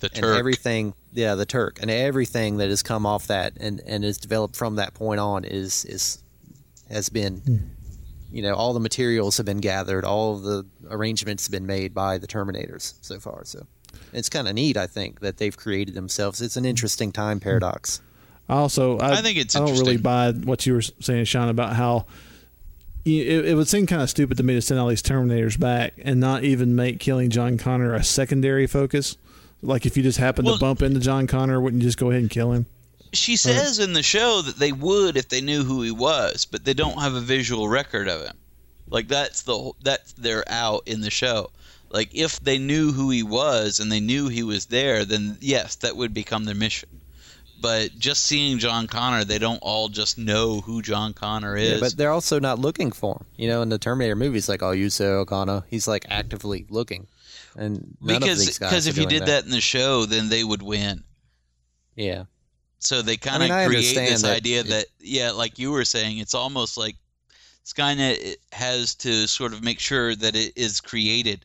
F: The
G: and
F: Turk.
G: everything, yeah, the Turk, and everything that has come off that and and is developed from that point on is is has been, hmm. you know, all the materials have been gathered, all of the arrangements have been made by the Terminators so far. So it's kind of neat, I think, that they've created themselves. It's an interesting time hmm. paradox.
H: I also, I,
F: I think it's
H: I don't really buy what you were saying, Sean, about how it, it would seem kind of stupid to me to send all these Terminators back and not even make killing John Connor a secondary focus. Like if you just happen
F: Well-
H: to bump into John Connor, wouldn't you just go ahead and kill him?
F: She says in the show that they would if they knew who he was, but they don't have a visual record of him. Like that's the whole- that's their out in the show. Like if they knew who he was and they knew he was there, then yes, that would become their mission. But just seeing John Connor, they don't all just know who John Connor is.
G: Yeah, but they're also not looking for him. You know, in the Terminator movies, like, oh, you say O'Connor, he's like actively looking, and
F: because because if you did that. in the show, then they would win.
G: yeah.
F: So they kind of
G: I
F: create this
G: that
F: idea
G: it-
F: that yeah, like you were saying, it's almost like Skynet has to sort of make sure that it is created.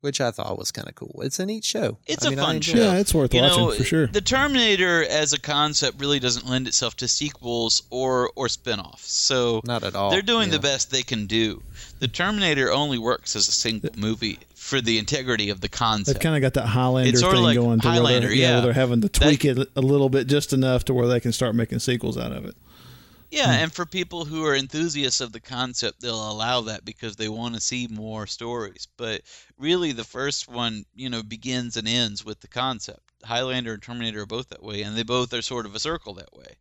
G: Which I thought was kind of cool. It's a neat show.
F: It's
G: I
F: a
G: mean, I
F: fun show.
H: Yeah, it's worth
F: You
H: watching
F: know,
H: for sure.
F: The Terminator as a concept really doesn't lend itself to sequels or or spin-offs. So
G: Not at all.
F: they're doing the best they can do. The Terminator only works as a single movie for the integrity of the concept.
H: They've kind of got that Highlander
F: It's
H: thing
F: sorta like
H: going to where
F: Highlander,
H: they're, yeah, where
F: yeah.
H: they're having to tweak it a little bit just enough to where they can start making sequels out of it.
F: Yeah, hmm. and for people who are enthusiasts of the concept, they'll allow that because they want to see more stories. But really, the first one, you know, begins and ends with the concept. Highlander and Terminator are both that way, and they both are sort of a circle that way,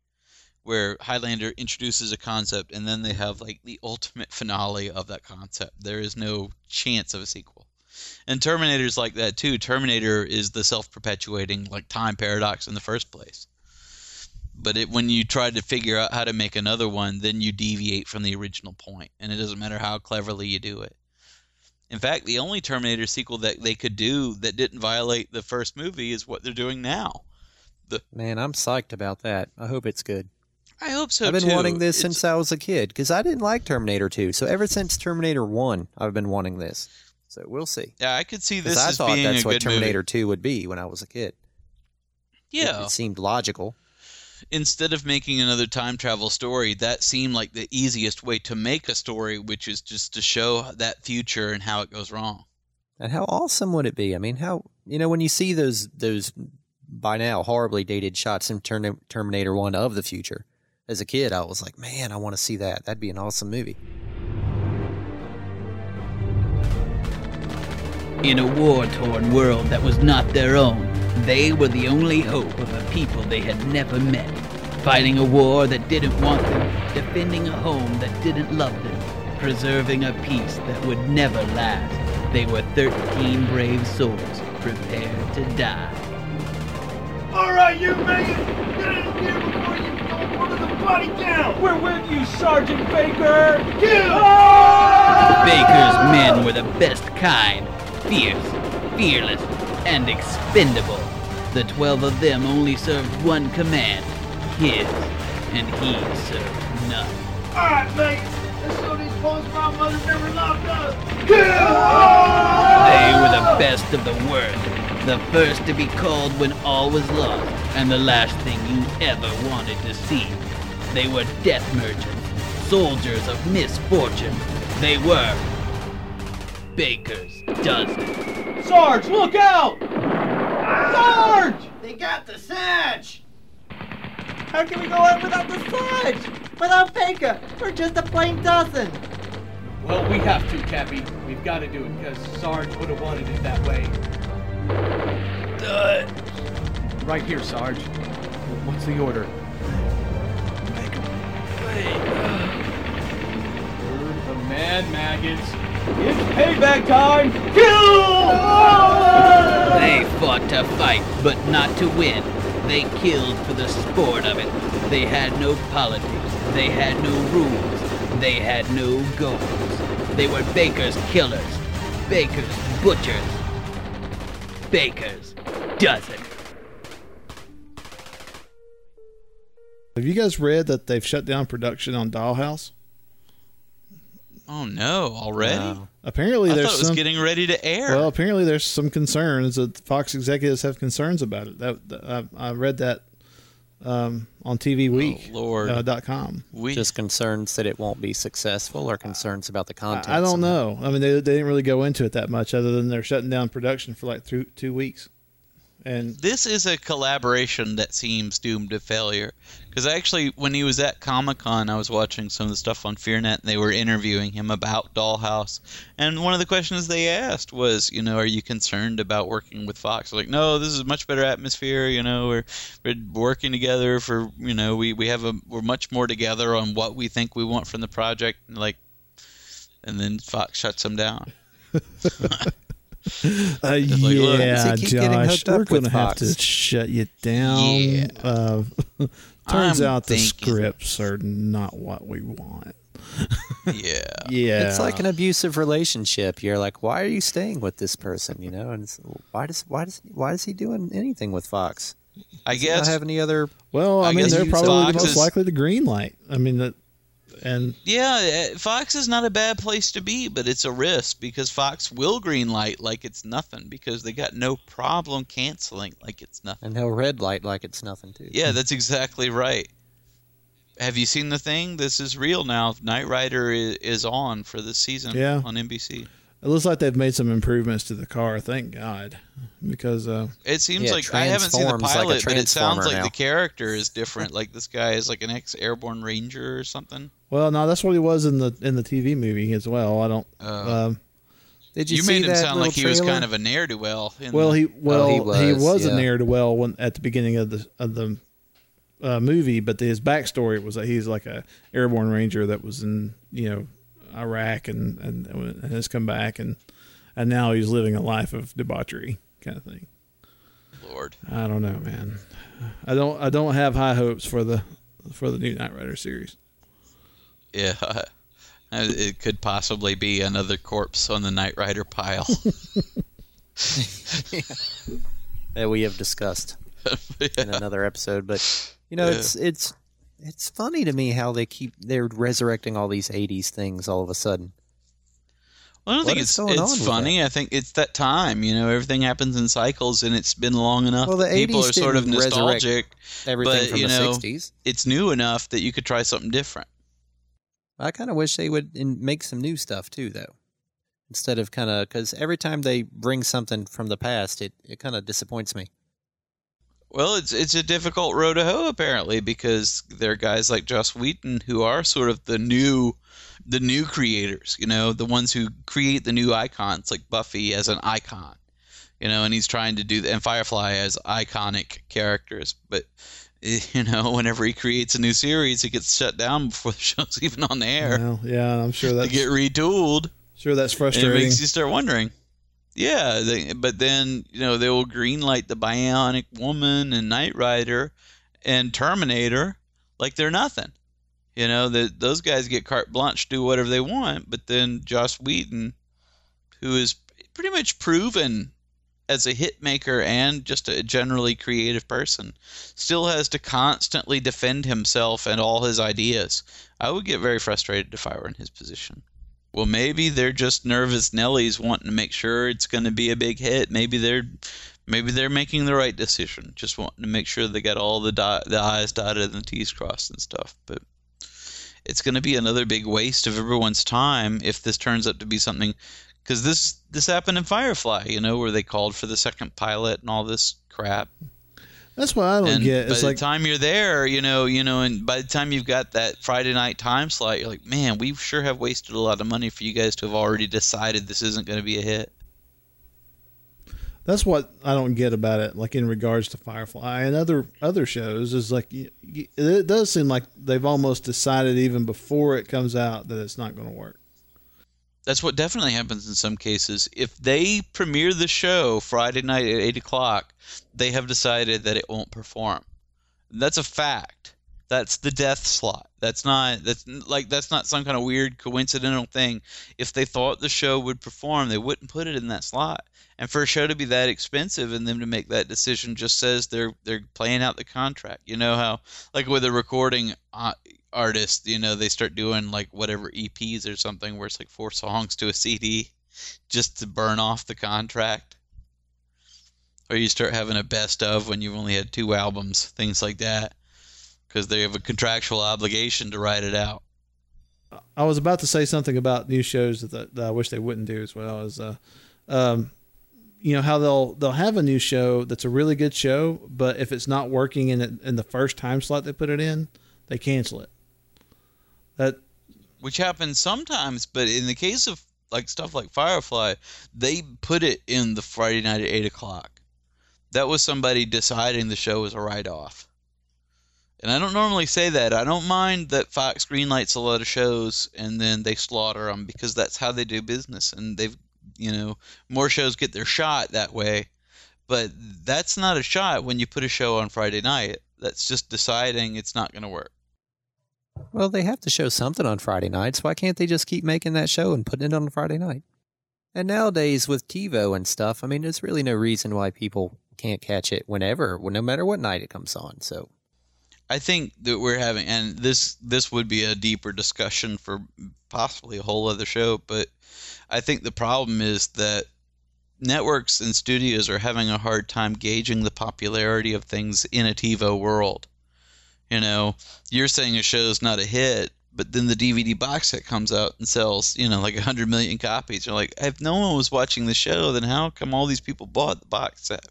F: where Highlander introduces a concept, and then they have like the ultimate finale of that concept. There is no chance of a sequel. And Terminator's like that too. Terminator is the self-perpetuating like time paradox in the first place but it, when you try to figure out how to make another one, then you deviate from the original point, and it doesn't matter how cleverly you do it. In fact, the only Terminator sequel that they could do that didn't violate the first movie is what they're doing now.
G: Man, I'm psyched about that. I hope it's good.
F: I hope so too.
G: I've been
F: too.
G: wanting this
F: It's-
G: since I was a kid because I didn't like Terminator 2. So ever since Terminator 1, I've been wanting this. So we'll see.
F: Yeah, I could see this
G: I
F: as
G: thought
F: being
G: that's
F: a
G: what Terminator
F: movie.
G: 2 would be when I was a kid. It-
F: Yeah,
G: It, seemed logical.
F: Instead of making another time travel story, that seemed like the easiest way to make a story, which is just to show that future and how it goes wrong.
G: And how awesome would it be? I mean, how you know when you see those those by now horribly dated shots in Term- Terminator One of the future. As a kid, I was like, man, I want to see that. That'd be an awesome movie.
B: In a war torn world that was not their own, they were the only hope of a people they had never met. Fighting a war that didn't want them, defending a home that didn't love them, preserving a peace that would never last. They were 13 brave souls prepared to die.
E: All right, you maggot, get in here before you go one of the body down. We're with you, Sergeant Baker. Kill! Ah!
B: Baker's men were the best kind, fierce, fearless, and expendable. The 12 of them only served one command, his, and he served none.
E: All right, mate, let's show these my mother never loved us.
B: They were the best of the worst. The first to be called when all was lost, and the last thing you ever wanted to see. They were death merchants, soldiers of misfortune. They were Baker's Dozen.
E: Sarge, look out! Sarge!
D: They got the Sarge!
O: How can we go on without the Sarge? Without Baker? We're just a plain dozen.
C: Well, we have to, Cappy. We've got to do it because Sarge would have wanted it that way.
B: Uh,
C: Right here, Sarge. What's the order? Word the mad maggots. It's payback time! Kill!
B: They fought to fight, but not to win. They killed for the sport of it. They had no politics. They had no rules. They had no goals. They were Baker's killers. Baker's butchers. Baker's dozen.
H: Have you guys read that they've shut down production on Dollhouse?
F: Oh no! Already?
H: Apparently,
F: I
H: there's
F: thought it was
H: some,
F: getting ready to air.
H: Well, apparently there's some concerns that Fox executives have concerns about it. That, that- I, I read that um, on TV Week.
F: Lord.
H: Uh, dot com.
F: We
G: Just concerns that it won't be successful, or concerns about the content.
H: I, I don't
G: somehow?
H: know. I mean, they, they didn't really go into it that much, other than they're shutting down production for like through two weeks. And
F: this is a collaboration that seems doomed to failure. Because actually, when he was at Comic Con, I was watching some of the stuff on FearNet, and they were interviewing him about Dollhouse. And one of the questions they asked was, you know, are you concerned about working with Fox? Like, no, this is a much better atmosphere. You know, we're we're working together for, you know, we we have a we're much more together on what we think we want from the project. Like, and then Fox shuts him down. *laughs*
H: Uh,
F: like,
H: yeah,
G: Does he keep getting Joss,
H: we're going to have to shut you down.
F: Yeah.
H: Uh, *laughs* turns
F: I'm
H: out the
F: thinking-
H: scripts are not what we want.
F: yeah. *laughs*
H: Yeah,
G: It's like an abusive relationship. You're like, why are you staying with this person? You know, and it's, why does why does why is he doing anything with Fox?
F: I
G: Does he not
F: guess
G: have any other?
H: Well, I,
F: I
H: mean, they're probably the most
F: is-
H: likely to green light. I mean, that, and
F: Yeah, uh, Fox is not a bad place to be, but it's a risk because Fox will green light like it's nothing because they got no problem canceling like it's nothing.
G: And they'll red light like it's nothing too.
F: Yeah, that's exactly right. Have you seen the thing? This is real now. Knight Rider is, is on for this season
H: Yeah.
F: on NBC.
H: It looks like they've made some improvements to the car. Thank God, because uh,
F: It seems
G: Yeah, it
F: like I haven't seen the
G: transforms like
F: pilot, but it sounds like
G: now.
F: the character is *laughs* different. like this guy is like an ex airborne ranger or something.
H: well, no, that's what he was in the in the TV movie as well. I don't.
F: Oh.
H: um,
G: Did you,
F: You,
G: see
F: made him
G: that
F: sound like he
G: little
F: was kind of a ne'er do well.
H: well, he well
G: he
H: he
G: was,
H: was, a
G: yeah.
H: ne'er do well when at the beginning of the of the uh, movie, but his backstory was that he's like a airborne ranger that was in you know Iraq and and, and has come back and and now he's living a life of debauchery kind of thing.
F: Lord.
H: I don't know, man. I don't I don't have high hopes for the for the new Knight Rider series.
F: Yeah, *laughs* it could possibly be another corpse on the Knight Rider pile. *laughs*
G: that we have discussed in *laughs* another episode. But you know,
F: Yeah.
G: it's it's it's funny to me how they keep they're resurrecting all these '80s things all of a sudden.
F: Well, I don't
G: What
F: think it's it's funny. I think it's that time. You know, everything happens in cycles, and it's been long enough
G: Well, the
F: that people are sort of nostalgic.
G: everything
F: but
G: from
F: you
G: the
F: know,
G: 60s.
F: it's new enough that you could try something different.
G: I kind of wish they would make some new stuff too, though. Instead of kind of because every time they bring something from the past, it, it kind of disappoints me.
F: Well, it's it's a difficult road to hoe apparently because there are guys like Joss Whedon who are sort of the new the new creators, you know, the ones who create the new icons like Buffy as an icon. You know, and he's trying to do and Firefly as iconic characters, but eh, *laughs* you know, whenever he creates a new series, it gets shut down before the *laughs* show's even on the air.
H: Well, yeah, I'm sure
F: They
H: that's
F: get retooled.
H: sure that's
F: And it makes you start wondering. Yeah, they, but then you know they will greenlight the Bionic Woman and Knight Rider and Terminator like they're nothing. You know that those guys get carte blanche, to do whatever they want. But then Joss Whedon, who is pretty much proven as a hit maker and just a generally creative person, still has to constantly defend himself and all his ideas. I would get very frustrated if I were in his position. Well, maybe they're just nervous Nellies wanting to make sure it's going to be a big hit. Maybe they're maybe they're making the right decision, just wanting to make sure they got all the dot, the I's dotted and the T's crossed and stuff. But it's going to be another big waste of everyone's time if this turns out to be something because this this happened in Firefly, you know, where they called for the second pilot and all this crap.
H: That's what I don't
F: and
H: get.
F: by
H: It's
F: the time you're there, you know, you know, and by the time you've got that Friday night time slot, you're like, man, we sure have wasted a lot of money for you guys to have already decided this isn't going to be a hit.
H: that's what I don't get about it. Like in regards to Firefly and other other shows, is like it does seem like they've almost decided even before it comes out that it's not going to work.
F: That's what definitely happens in some cases. If they premiere the show Friday night at eight o'clock, they have decided that it won't perform. That's a fact. That's the death slot. That's not that's like that's not some kind of weird coincidental thing. If they thought the show would perform, they wouldn't put it in that slot. And for a show to be that expensive and them to make that decision just says they're they're playing out the contract. You know how like with a recording uh, artist, you know, they start doing like whatever EPs or something where it's like four songs to a CD *laughs* just to burn off the contract. Or you start having a best of when you've only had two albums, things like that, because they have a contractual obligation to write it out.
H: I was about to say something about new shows that, that I wish they wouldn't do as well as, uh, um, you know how they'll they'll have a new show that's a really good show, but if it's not working in in the first time slot they put it in, they cancel it. That
F: which happens sometimes, but in the case of like stuff like Firefly, they put it in the Friday night at eight o'clock. That was somebody deciding the show was a write off. And I don't normally say that. I don't mind that Fox greenlights a lot of shows and then they slaughter them because that's how they do business, and they've you know more shows get their shot that way. But that's not a shot when you put a show on Friday night. That's just deciding it's not going to work.
G: Well, they have to show something on Friday nights. Why can't they just keep making that show and putting it on Friday night? And nowadays with TiVo and stuff, I mean, there's really no reason why people can't catch it whenever, no matter what night it comes on. So
F: I think that we're having, and this this would be a deeper discussion for possibly a whole other show, but I think the problem is that networks and studios are having a hard time gauging the popularity of things in a TiVo world. You know, you're saying a show's not a hit, but then the DVD box set comes out and sells, you know, like 100 million copies. You're like, if no one was watching the show, then how come all these people bought the box set?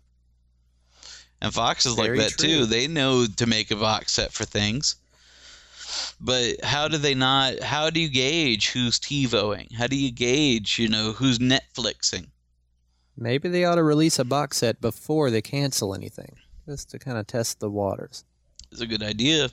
F: And Fox is
G: Very
F: like that
G: true.
F: too. They know to make a box set for things. But how do they not? How do you gauge who's TiVoing? How do you gauge, you know, who's Netflixing?
G: maybe they ought to release a box set before they cancel anything, just to kind of test the waters.
F: It's a good idea.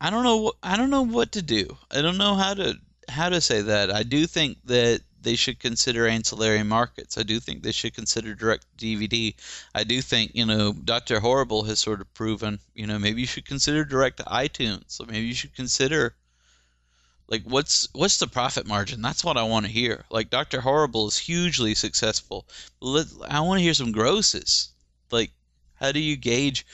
F: I don't know. wh- I don't know what to do. I don't know how to how to say that. I do think that they should consider ancillary markets. I do think they should consider direct DVD. I do think you know Doctor Horrible has sort of proven. You know maybe you should consider direct to iTunes. So maybe you should consider like what's what's the profit margin? That's what I want to hear. Like Doctor Horrible is hugely successful. Let, I want to hear some grosses. Like how do you gauge?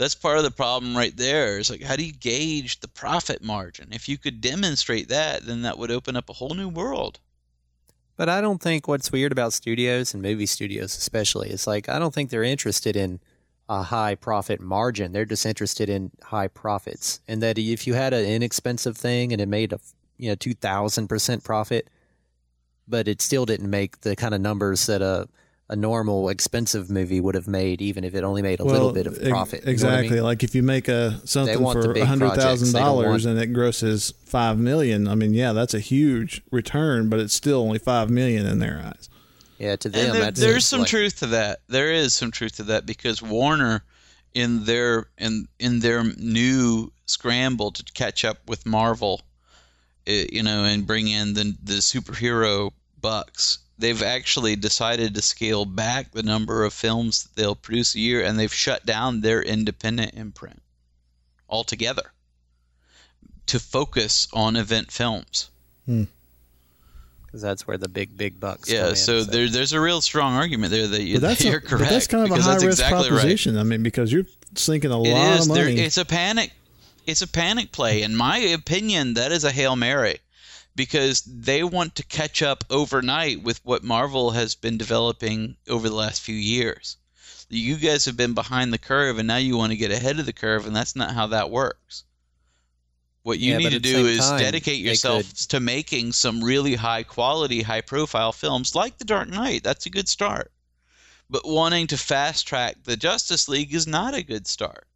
F: That's part of the problem right there. Is like how do you gauge the profit margin? If you could demonstrate that, then that would open up a whole new world.
G: But I don't think what's weird about studios and movie studios especially is like I don't think they're interested in a high profit margin. They're just interested in high profits. And that if you had an inexpensive thing and it made a you know two thousand percent profit, but it still didn't make the kind of numbers that a a normal expensive movie would have made, even if it only made a little bit of
H: ex-
G: profit. You know I
H: Exactly.
G: mean?
H: Like if you make a something for a hundred thousand
G: projects. They don't
H: dollars and it grosses five million, I mean, yeah, that's a huge return, but it's still only five million in their eyes.
G: Yeah, to
F: And
G: them,
F: there-
G: that's
F: there's some
G: like-
F: truth to that. There is some truth to that because Warner, in their in in their new scramble to catch up with Marvel, eh, you know, and bring in the the superhero bucks, they've actually decided to scale back the number of films that they'll produce a year, and they've shut down their independent imprint altogether to focus on event films.
H: Hmm.
G: because that's where the big big bucks. come
F: Yeah,
G: in,
F: so, there, there's a real strong argument there that, you,
H: But that's,
F: that *laughs* you're
H: a,
F: correct.
H: but that's kind of a high
F: that's
H: risk
F: exactly
H: proposition. I mean, because you're sinking a
F: Right.
H: lot
F: It is.
H: of
F: There,
H: money.
F: it's a panic. It's a panic play. In my opinion, that is a hail mary, because they want to catch up overnight with what Marvel has been developing over the last few years. You guys have been behind the curve, and now you want to get ahead of the curve, and that's not how that works. What you
G: Yeah,
F: need to do is
G: time,
F: dedicate yourself to making some really high quality, high profile films like The Dark Knight. That's a good start. But wanting to fast track the Justice League is not a good start.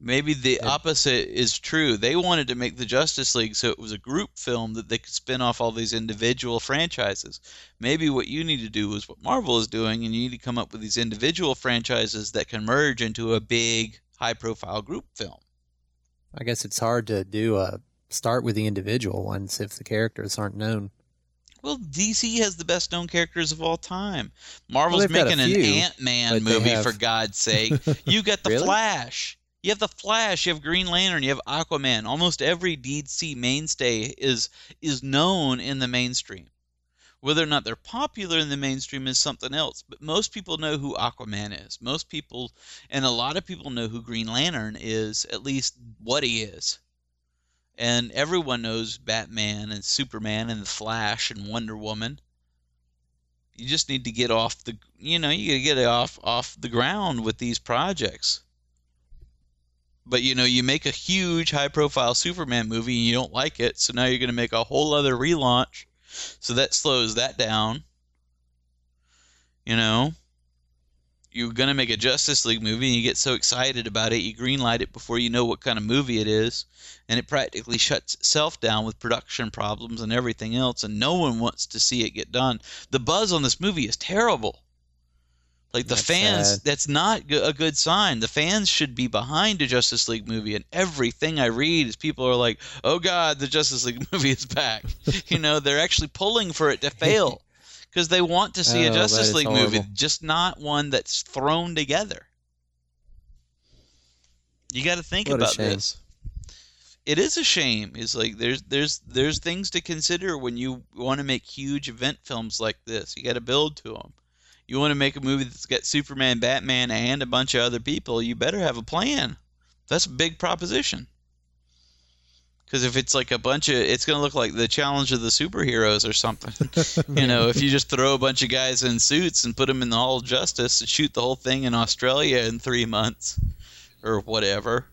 F: Maybe the opposite is true. They wanted to make the Justice League so it was a group film that they could spin off all these individual franchises. Maybe what you need to do is what Marvel is doing, and you need to come up with these individual franchises that can merge into a big, high profile group film.
G: I guess it's hard to do a start with the individual ones if the characters aren't known.
F: Well, DC has the best known characters of all time. Marvel's
G: got
F: making an Ant Man movie,
G: have-
F: for God's sake. *laughs* You got the
G: Really?
F: Flash. You have the Flash. You have Green Lantern. You have Aquaman. Almost every DC mainstay is is known in the mainstream. Whether or not they're popular in the mainstream is something else. But most people know who Aquaman is. Most people, and a lot of people know who Green Lantern is. At least what he is and everyone knows Batman and Superman and the Flash and Wonder Woman. You just need to get off the you know, you gotta get off off the ground with these projects. But you know, you make a huge high profile Superman movie and you don't like it, so now you're gonna make a whole other relaunch. So that slows that down. You know? You're gonna make a Justice League movie and you get so excited about it, you greenlight it before you know what kind of movie it is, and it practically shuts itself down with production problems and everything else, and no one wants to see it get done. The buzz on this movie is terrible. Like the
G: That's
F: fans,
G: sad.
F: that's not a good sign. The fans should be behind a Justice League movie, and everything I read is people are like, "Oh God, the Justice League *laughs* movie is back." you know, they're actually pulling for it to fail *laughs* because they want to see
G: Oh,
F: a Justice League movie, just not one that's thrown together. You got to think
G: What
F: about this. It is a shame. It's like there's there's there's things to consider when you want to make huge event films like this. You got to build to them. You want to make a movie that's got Superman, Batman, and a bunch of other people. You better have a plan. That's a big proposition. Because if it's like a bunch of, it's going to look like the challenge of the superheroes or something. *laughs* you know, if you just throw a bunch of guys in suits and put them in the Hall of Justice and shoot the whole thing in Australia in three months or whatever,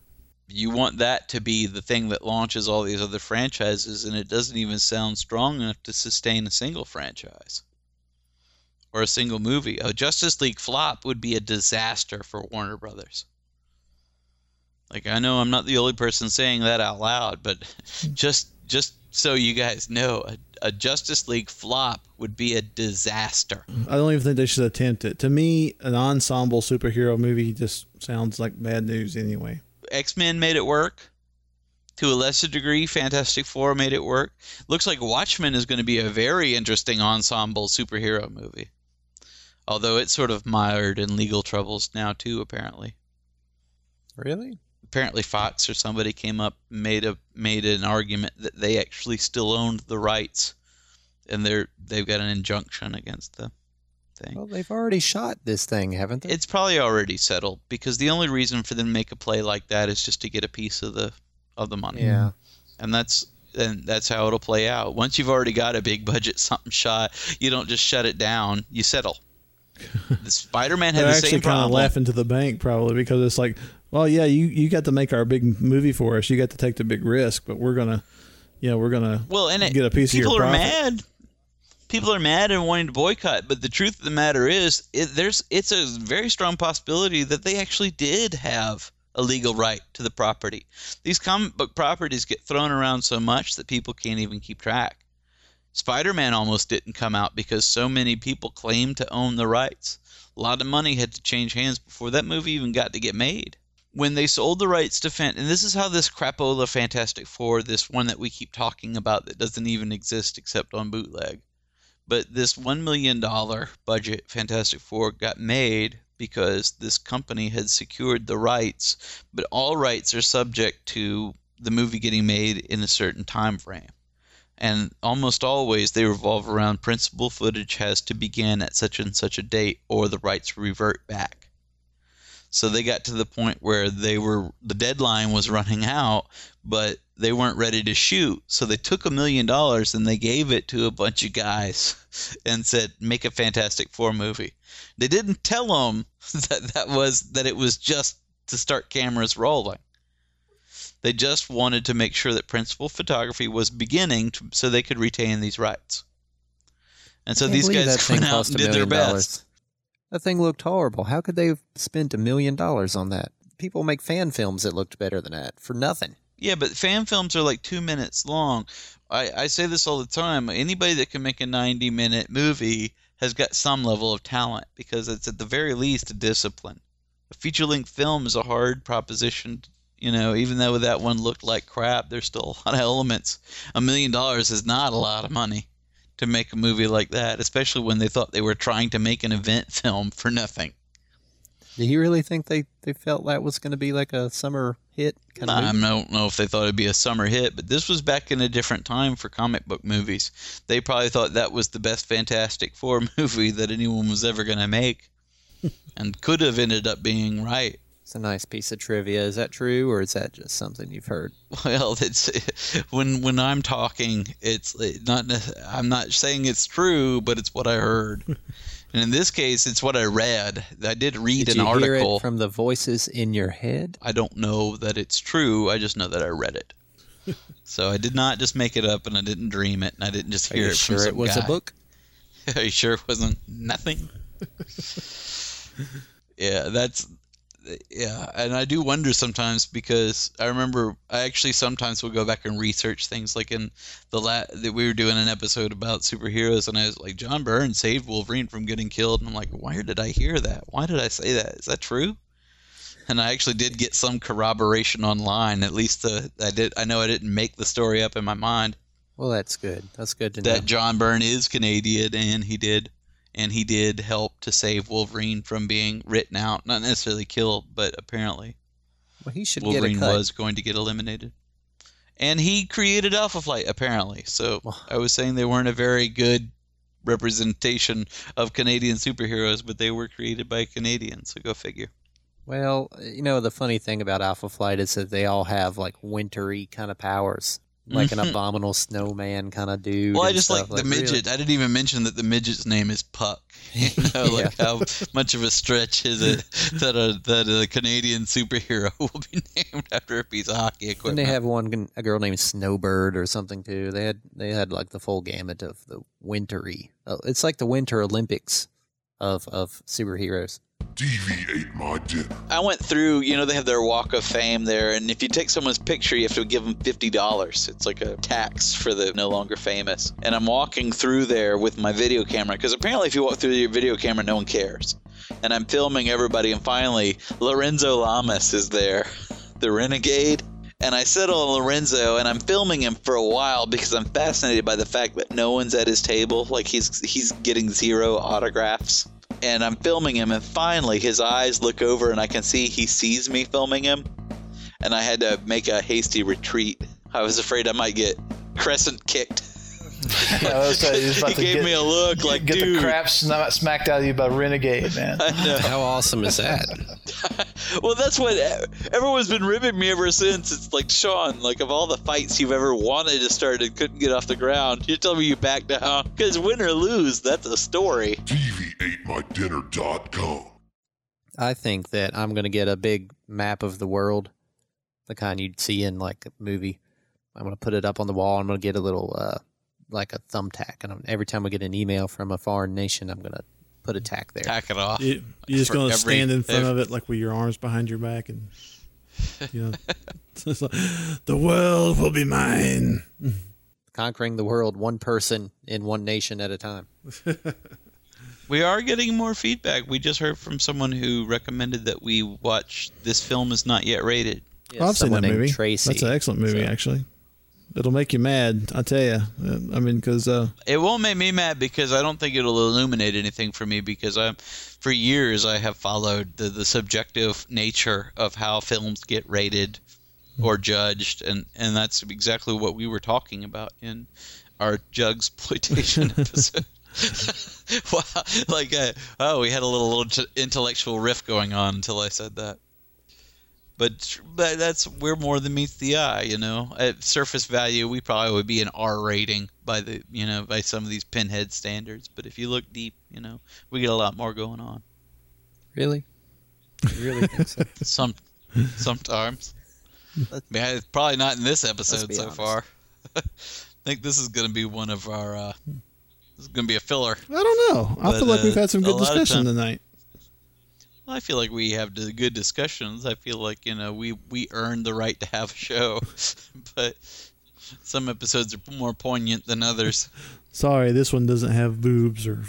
F: you want that to be the thing that launches all these other franchises, and it doesn't even sound strong enough to sustain a single franchise or a single movie. A Justice League flop would be a disaster for Warner Brothers. Like I know I'm not the only person saying that out loud, but hmm. just just so you guys know, a, a Justice League flop would be a disaster.
H: I don't even think they should attempt it. To me, an ensemble superhero movie just sounds like bad news anyway.
F: X Men made it work. To a lesser degree, Fantastic Four made it work. Looks like Watchmen is going to be a very interesting ensemble superhero movie. Although it's sort of mired in legal troubles now too, apparently.
G: Really?
F: Apparently Fox or somebody came up made a made an argument that they actually still owned the rights and they're they've got an injunction against the thing.
G: Well, they've already shot this thing, haven't they?
F: It's probably already settled because the only reason for them to make a play like that is just to get a piece of the of the money.
G: Yeah.
F: And that's and that's how it'll play out. Once you've already got a big budget *laughs* something shot, you don't just shut it down, you settle. The Spider-Man had the
H: actually
F: same
H: kind of laughing to the bank probably because it's like, well, yeah, you you got to make our big movie for us. You got to take the big risk, but we're gonna, you know, we're gonna
F: Well, and it,
H: get a piece of your
F: people are
H: profit.
F: mad. People are mad and wanting to boycott, but the truth of the matter is, it, there's it's a very strong possibility that they actually did have a legal right to the property. These comic book properties get thrown around so much that people can't even keep track. Spider-Man almost didn't come out because so many people claimed to own the rights. A lot of money had to change hands before that movie even got to get made. When they sold the rights to Fant, and this is how this crapola Fantastic Four, this one that we keep talking about that doesn't even exist except on bootleg, but this one million dollar budget Fantastic Four got made because this company had secured the rights, but all rights are subject to the movie getting made in a certain time frame. And almost always they revolve around principal footage has to begin at such and such a date or the rights revert back. So they got to the point where they were the deadline was running out, but they weren't ready to shoot. So they took a million dollars and they gave it to a bunch of guys *laughs* and said, "Make a Fantastic Four movie." They didn't tell them *laughs* that that was that it was just to start cameras rolling. They just wanted to make sure that principal photography was beginning to, so they could retain these rights. And so these guys *laughs* went out and did their best.
G: dollars. That thing looked horrible. How could they have spent a million dollars on that? People make fan films that looked better than that for nothing.
F: Yeah, but fan films are like two minutes long. I, I say this all the time. Anybody that can make a 90 minute movie has got some level of talent because it's at the very least a discipline. A feature length film is a hard proposition. You know, even though that one looked like crap, there's still a lot of elements. A million dollars is not a lot of money to make a movie like that, especially when they thought they were trying to make an event *laughs* film for nothing.
G: Do you really think they, they felt that was going to be like a summer hit kind of
F: I
G: movie?
F: don't know if they thought it'd be a summer hit, but this was back in a different time for comic book movies. They probably thought that was the best Fantastic Four *laughs* movie that anyone was ever going to make, *laughs* and could have ended up being right.
G: It's a nice piece of trivia. Is that true, or is that just something you've heard? *laughs*
F: Well, it's when when I'm talking, it's not. I'm not saying it's true, but it's what I heard. *laughs* And in this case, it's what I read. I did read
G: Did
F: an
G: you hear
F: article
G: it from the voices in your head?
F: I don't know that it's true. I just know that I read it. *laughs* so I did not just make it up, and I didn't dream it, and I didn't just
G: Are
F: hear
G: you
F: it
G: sure
F: from
G: it
F: some
G: was a book?
F: Are you sure it wasn't nothing? yeah, that's yeah, and I do wonder sometimes because I remember I actually sometimes will go back and research things like in the la- that we were doing an episode about superheroes and I was like John Byrne saved Wolverine from getting killed and I'm like where did I hear that? Why did I say that? Is that true? And I actually did get some corroboration online. At least the I did I know I didn't make the story up in my mind
G: Well, that's good. That's good to know.
F: that John Byrne is Canadian and he did and he did help to save Wolverine from being written out, not necessarily killed, but apparently
G: Well, he should
F: Wolverine
G: get a cut.
F: was going to get eliminated. And he created Alpha Flight apparently. So I was saying they weren't a very good representation of Canadian superheroes, but they were created by Canadians, so go figure.
G: Well, you know, the funny thing about Alpha Flight is that they all have like wintry kind of powers, like an
F: Mhm.
G: abominable snowman kind of dude.
F: Well, I just
G: stuff.
F: like the
G: really-
F: midget. I didn't even mention that the midget's name is Puck. *laughs* You *laughs* know, like how much of a stretch is it *laughs* that a that a Canadian superhero will be named after a piece of hockey
G: And
F: equipment?
G: they have one a girl named Snowbird or something too. They had they had like the full gamut of the wintry. Uh, it's like the Winter Olympics of of superheroes.
I: TV Ate My Dinner.
F: I went through, you know, they have their walk of fame there, and if you take someone's picture, you have to give them fifty dollars. It's like a tax for the no longer famous. And I'm walking through there with my video camera because apparently, if you walk through your video camera, no one cares. And I'm filming everybody, and finally, Lorenzo Lamas is there, *laughs* the renegade. And I settle on Lorenzo, and I'm filming him for a while because I'm fascinated by the fact that no one's at his table. Like he's he's getting zero autographs and I'm filming him, and finally his eyes look over, and I can see he sees me filming him, and I had to make a hasty retreat. I was afraid I might get crescent kicked. *laughs* *laughs*
P: Yeah, was saying, he's about
F: he
P: to
F: gave
P: get-
F: me a look like,
P: get
F: dude.
P: the crap sna- smacked out of you by Renegade, *laughs* man.
G: How awesome is that? *laughs*
F: Well, that's what everyone's been ribbing me ever since. It's like Sean, like of all the fights you've ever wanted to start and couldn't get off the ground, you tell me you back down because win or lose, that's a story.
I: TVAteMyDinner.com.
G: I think that I'm going to get a big map of the world, the kind you'd see in like a movie. I'm going to put it up on the wall. I'm going to get a little, uh, like a thumbtack, and I'm, every time I get an email from a foreign nation, I'm going to put a tack there.
F: Tack it off.
H: You, you're just going to
F: every-
H: stand in front
F: every-
H: of it like with your arms behind your back and *laughs* you know like, the world will be mine.
G: Conquering the world, one person in one nation at a time. *laughs*
F: We are getting more feedback. We just heard from someone who recommended that we watch This Film Is Not Yet Rated.
H: Well, oh, I've seen that movie. That's an excellent movie, actually. It'll make you mad, I tell you. I mean, because uh,
F: It won't make me mad because I don't think it'll illuminate anything for me because I'm for years I have followed the, the subjective nature of how films get rated or judged and, and that's exactly what we were talking about in our jug exploitation *laughs* episode. *laughs* wow, like uh, oh, we had a little, little intellectual riff going on until I said that. But but that's we're more than meets the eye, you know. At surface value, we probably would be an R rating by the you know by some of these pinhead standards. But if you look deep, you know, we get a lot more going on.
G: Really? You really think so? *laughs*
F: Some sometimes. Yeah, probably not in this episode so
G: honest.
F: far. I *laughs* think this is going to be one of our. Uh, this is going to be a filler.
H: I don't know. I
F: But,
H: feel like we've
F: uh,
H: had some good discussion
F: time-
H: tonight.
F: I feel like we have d- good discussions. I feel like you know we we earned the right to have a show, *laughs* but some episodes are more poignant than others. *laughs*
H: Sorry, this one doesn't have boobs or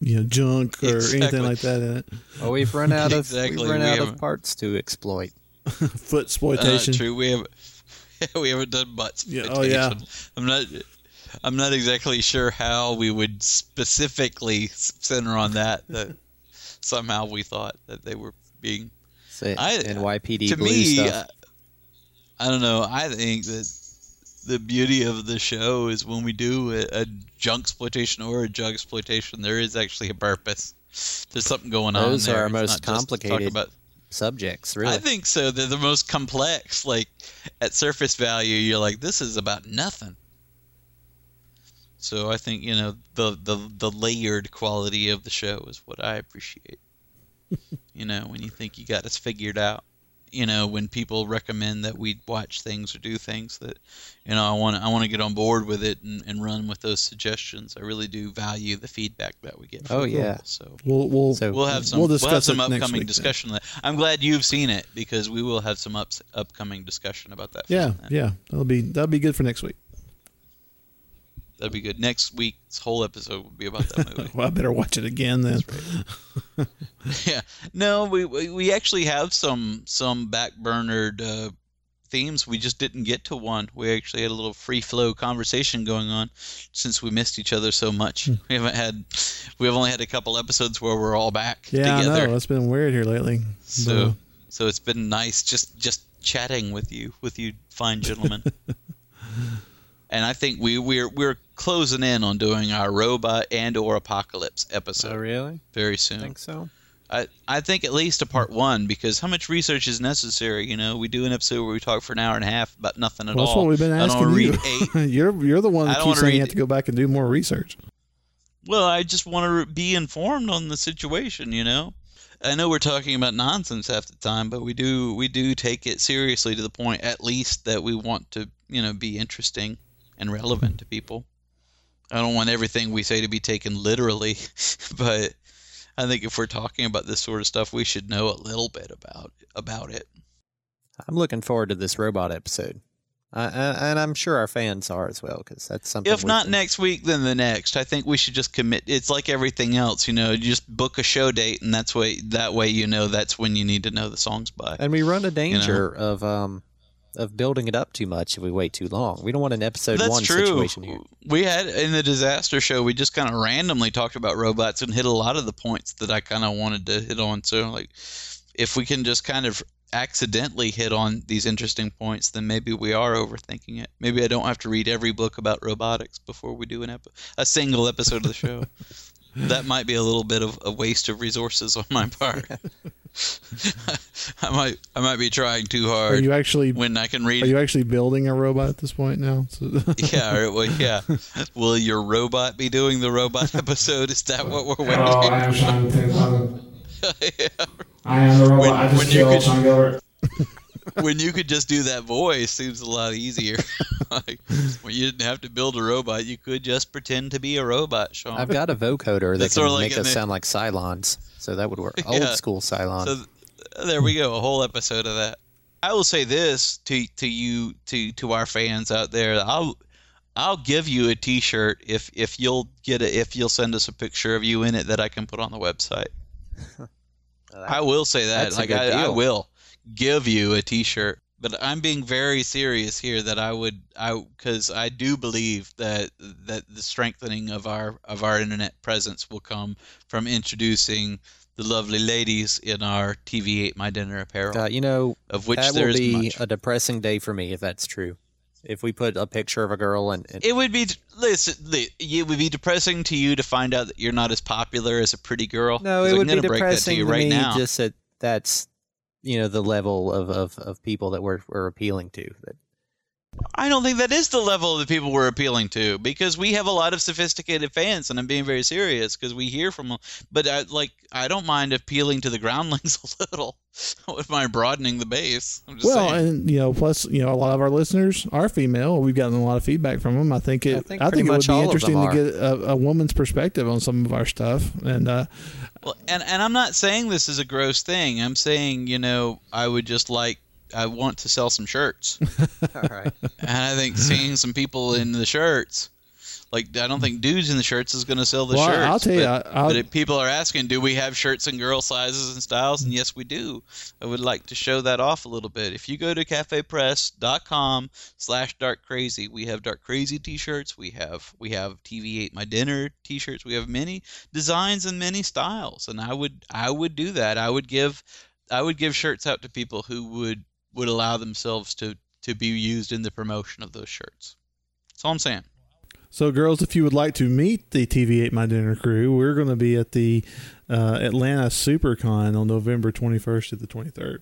H: you know junk or
F: Exactly.
H: anything like that in it.
G: Well, we've run out of
F: Exactly,
G: we've run
F: we
G: out
F: haven't-
G: of parts to exploit. *laughs*
H: Foot
F: Uh,
H: exploitation.
F: true. We have we haven't done butt
H: Yeah, oh, yeah.
F: I'm not. I'm not exactly sure how we would specifically center on that. Somehow we thought that they were being
G: Say,
F: I-
G: NYPD
F: to
G: blue
F: me,
G: stuff.
F: uh, I don't know. I think that the beauty of the show is when we do a, a junk exploitation or a jug exploitation, there is actually a purpose. There's something going on.
G: Those are our most complicated
F: about-
G: subjects, really.
F: I think so. They're the most complex. Like at surface value, you're like, this is about nothing. So I think you know the the the layered quality of the show is what I appreciate. *laughs* you know, when you think you got us figured out. You know, when people recommend that we watch things or do things that, you know, I want I want to get on board with it and, and run with those suggestions. I really do value the feedback that we get. From
G: Oh,
F: people.
G: yeah.
F: So
H: We'll we'll
F: we'll have some
H: we'll
F: we'll, have some upcoming
H: week
F: discussion. on that. I'm glad you've seen it because we will have some ups, upcoming discussion about that.
H: Yeah, yeah, that'll be that'll be good for next week.
F: That'd be good. Next week's whole episode will be about that movie. *laughs*
H: Well, I better watch it again then. *laughs*
F: yeah, no, we, we we actually have some some backburnered uh, themes. We just didn't get to one. We actually had a little free flow conversation going on since we missed each other so much.
H: Hmm.
F: We haven't had we've only had a couple episodes where we're all back
H: Yeah,
F: together.
H: I know it's been weird here lately.
F: So
H: But,
F: so it's been nice just just chatting with you with you fine gentlemen. *laughs* and I think we we're we're closing in on doing our robot and or apocalypse episode.
G: Oh, really?
F: Very soon.
G: I think so.
F: I I think at least a part one because how much research is necessary? You know, we do an episode where we talk for an hour and a half about nothing at
H: well,
F: all.
H: that's what we've been
F: I don't
H: asking you.
F: read eight. *laughs*
H: you're you're the one
F: I
H: that
F: don't
H: keeps saying you have to go back and do more research.
F: Well, I just want to be informed on the situation, you know. I know we're talking about nonsense half the time, but we do we do take it seriously to the point at least that we want to, you know, be interesting and relevant to people. I don't want everything we say to be taken literally, *laughs* but I think if we're talking about this sort of stuff, we should know a little bit about about it.
G: I'm looking forward to this robot episode. Uh, and I'm sure our fans are as well, because that's something.
F: If not next week, then the next. I think we should just commit. It's like everything else, you know. You just book a show date, and that's way that way you know that's when you need to know the songs by.
G: and we run a danger of um of building it up too much if we wait too long. We don't want an episode
F: That's
G: one
F: true.
G: situation here.
F: We had in the disaster show, we just kind of randomly talked about robots and hit a lot of the points that I kind of wanted to hit on. So, like, if we can just kind of accidentally hit on these interesting points, then maybe we are overthinking it. Maybe I don't have to read every book about robotics before we do an ep- a single episode of the show. *laughs* that might be a little bit of a waste of resources on my part. *laughs* I might I might be trying too hard.
H: Are you actually
F: when I can read
H: Are you actually building a robot at this point now? So- *laughs*
F: yeah, all right, well, yeah. Will your robot be doing the robot *laughs* episode? Is that what we're waiting?
Q: Oh, I am Sean Tim.
F: yeah.
Q: I am the robot.
F: When-
Q: I just
F: when you
Q: killed
F: could-
Q: Sean Gilbert.
F: When you could just do that voice, seems a lot easier. *laughs* like when you didn't have to build a robot, you could just pretend to be a robot, Sean.
G: I've got a vocoder that
F: That's
G: can
F: like
G: make us sound like Cylons, so that would work. *laughs*
F: Yeah.
G: Old school Cylon.
F: So th- there we go, a whole episode of that. I will say this to to you to to our fans out there. I'll I'll give you a T-shirt if if you'll get it if you'll send us a picture of you in it that I can put on the website. *laughs* I will say that.
G: a
F: Like I, I will give you a T-shirt, but I'm being very serious here. That I would I because I do believe that that the strengthening of our of our internet presence will come from introducing the lovely ladies in our TV Ate My Dinner apparel.
G: Uh, you know,
F: of which
G: that
F: there
G: will
F: is
G: be
F: much.
G: a depressing day for me if that's true. If we put a picture of a girl and, and
F: It would be listen. It would be depressing to you to find out that you're not as popular as a pretty girl.
G: No, it would be
F: that to
G: depressing
F: you
G: to
F: right
G: me
F: now.
G: just that that's you know the level of, of, of people that we're we're appealing to. That
F: I don't think that is the level of the people we're appealing to because we have a lot of sophisticated fans, and I'm being very serious because we hear from them. But I, like, I don't mind appealing to the groundlings *laughs* a little. I wouldn't mind broadening the base. I'm just
H: Well,
F: saying.
H: and you know, plus you know, a lot of our listeners are female. We've gotten a lot of feedback from them. I think it.
G: I
H: I
G: think
H: think, it would be interesting to get a, a woman's perspective on some of our stuff. And uh,
F: Well, and and I'm not saying this is a gross thing. I'm saying you know I would just like I want to sell some shirts, *laughs*
G: all right.
F: and I think seeing some people in the shirts, like I don't think dudes in the shirts is going to sell the
H: Well,
F: shirts.
H: I'll tell you,
F: but,
H: I- I'll-
F: but if people are asking, do we have shirts in girl sizes and styles? And yes, we do. I would like to show that off a little bit. If you go to cafepress.com slash dark crazy, we have dark crazy t-shirts. We have we have TV ate my dinner t-shirts. We have many designs and many styles. And I would I would do that. I would give I would give shirts out to people who would would allow themselves to to be used in the promotion of those shirts. That's all I'm saying.
H: So, girls, if you would like to meet the TV Ate My Dinner crew, we're going to be at the uh, Atlanta SuperCon on November 21st to the 23rd.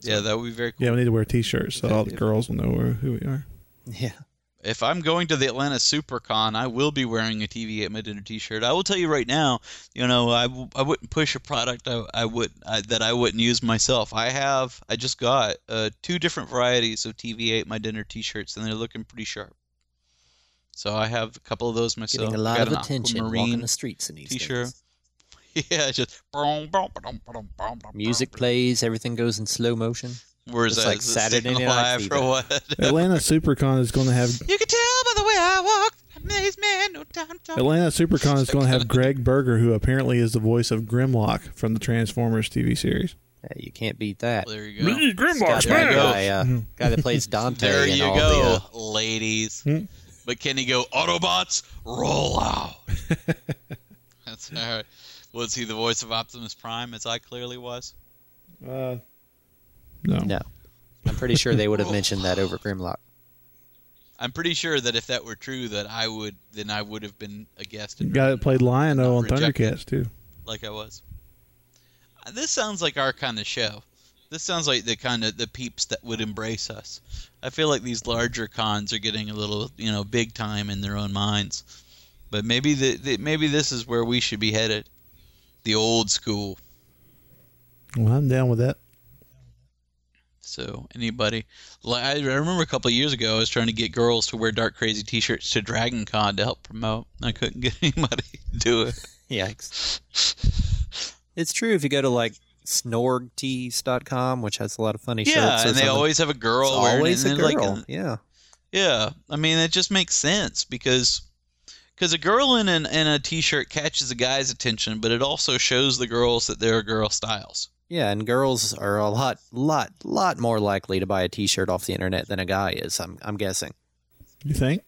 F: Yeah, that would be very cool.
H: Yeah, we need to wear T-shirts so all the girls will know where, who we are.
G: Yeah.
F: If I'm going to the Atlanta SuperCon, I will be wearing a TV Ate My Dinner T-shirt. I will tell you right now, you know, I, w- I wouldn't push a product I, I would I, that I wouldn't use myself. I have I just got uh, two different varieties of TV Ate My Dinner T-shirts, and they're looking pretty sharp. So I have a couple of those myself.
G: Getting a lot of attention walking the streets in these
F: T-shirt.
G: days. *laughs*
F: Yeah, just *laughs*
G: Music plays, everything goes in slow motion.
F: Where's
G: it's
F: that?
G: like
F: Is
G: Saturday Night
F: Live
G: Fever.
F: or what?
H: Atlanta SuperCon is going to have
F: You can tell by the way I walk. Amaze man, no time to
H: Atlanta SuperCon is going to have *laughs* Gregg Berger, who apparently is the voice of Grimlock from the Transformers TV series.
G: Yeah, you can't beat that.
F: There you go.
G: It's got that guy, uh, guy that plays Dante.
F: There
G: and
F: you
G: all
F: go,
G: The, uh,
F: ladies.
H: Hmm.
F: But can he go Autobots roll out? *laughs* That's all right. Was he the voice of Optimus Prime, as I clearly was?
H: Uh, no.
G: no, I'm pretty sure they would have mentioned that over Grimlock.
F: I'm pretty sure that if that were true, that I would then I would have been a guest.
H: The guy that played Lion-O on
F: rejected.
H: Thundercats too.
F: like I was. This sounds like our kind of show. This sounds like the kind of the peeps that would embrace us. I feel like these larger cons are getting a little, you know, big time in their own minds. But maybe the, the maybe this is where we should be headed. The old school.
H: Well, I'm down with that.
F: So anybody, like I remember a couple of years ago, I was trying to get girls to wear dark crazy T-shirts to Dragon Con to help promote. I couldn't *laughs* get anybody to do it. *laughs*
G: Yikes. It's true if you go to like snorgtees.com, which has a lot of funny shirts.
F: Yeah,
G: or
F: and they
G: something.
F: always have a girl
G: It's
F: wearing
G: always
F: it.
G: a girl.
F: Like,
G: yeah.
F: Yeah, I mean it just makes sense because because a girl in an, in a t-shirt catches a guy's attention, but it also shows the girls that there are girl styles.
G: Yeah, and girls are a lot, lot, lot more likely to buy a T-shirt off the internet than a guy is. I'm, I'm guessing.
H: You think?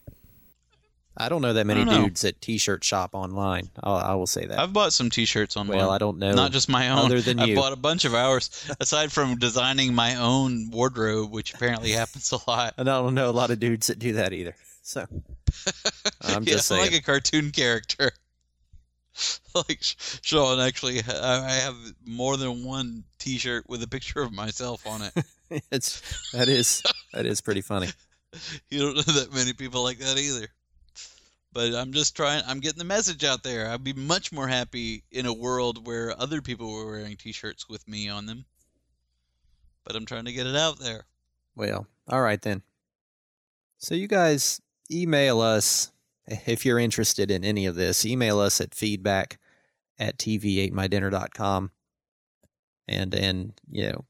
G: I don't know that many
F: know.
G: dudes that T-shirt shop online. I'll, I will say that.
F: I've bought some t-shirts online.
G: Well, I don't know.
F: Not just my own.
G: Other than
F: I've
G: you.
F: bought a bunch of ours. Aside from designing my own wardrobe, which apparently *laughs* happens a lot.
G: And I don't know a lot of dudes that do that either. So *laughs* I'm
F: yeah,
G: just
F: I'm
G: saying.
F: like a cartoon character. *laughs* like Sean, actually, I I have more than one T-shirt with a picture of myself on it. *laughs*
G: it's that is that is pretty funny. *laughs*
F: you don't know that many people like that either. But I'm just trying. I'm getting the message out there. I'd be much more happy in a world where other people were wearing T-shirts with me on them. But I'm trying to get it out there.
G: Well, all right then. So you guys email us if you're interested in any of this. Email us at feedback at TVAteMyDinner.com and and you know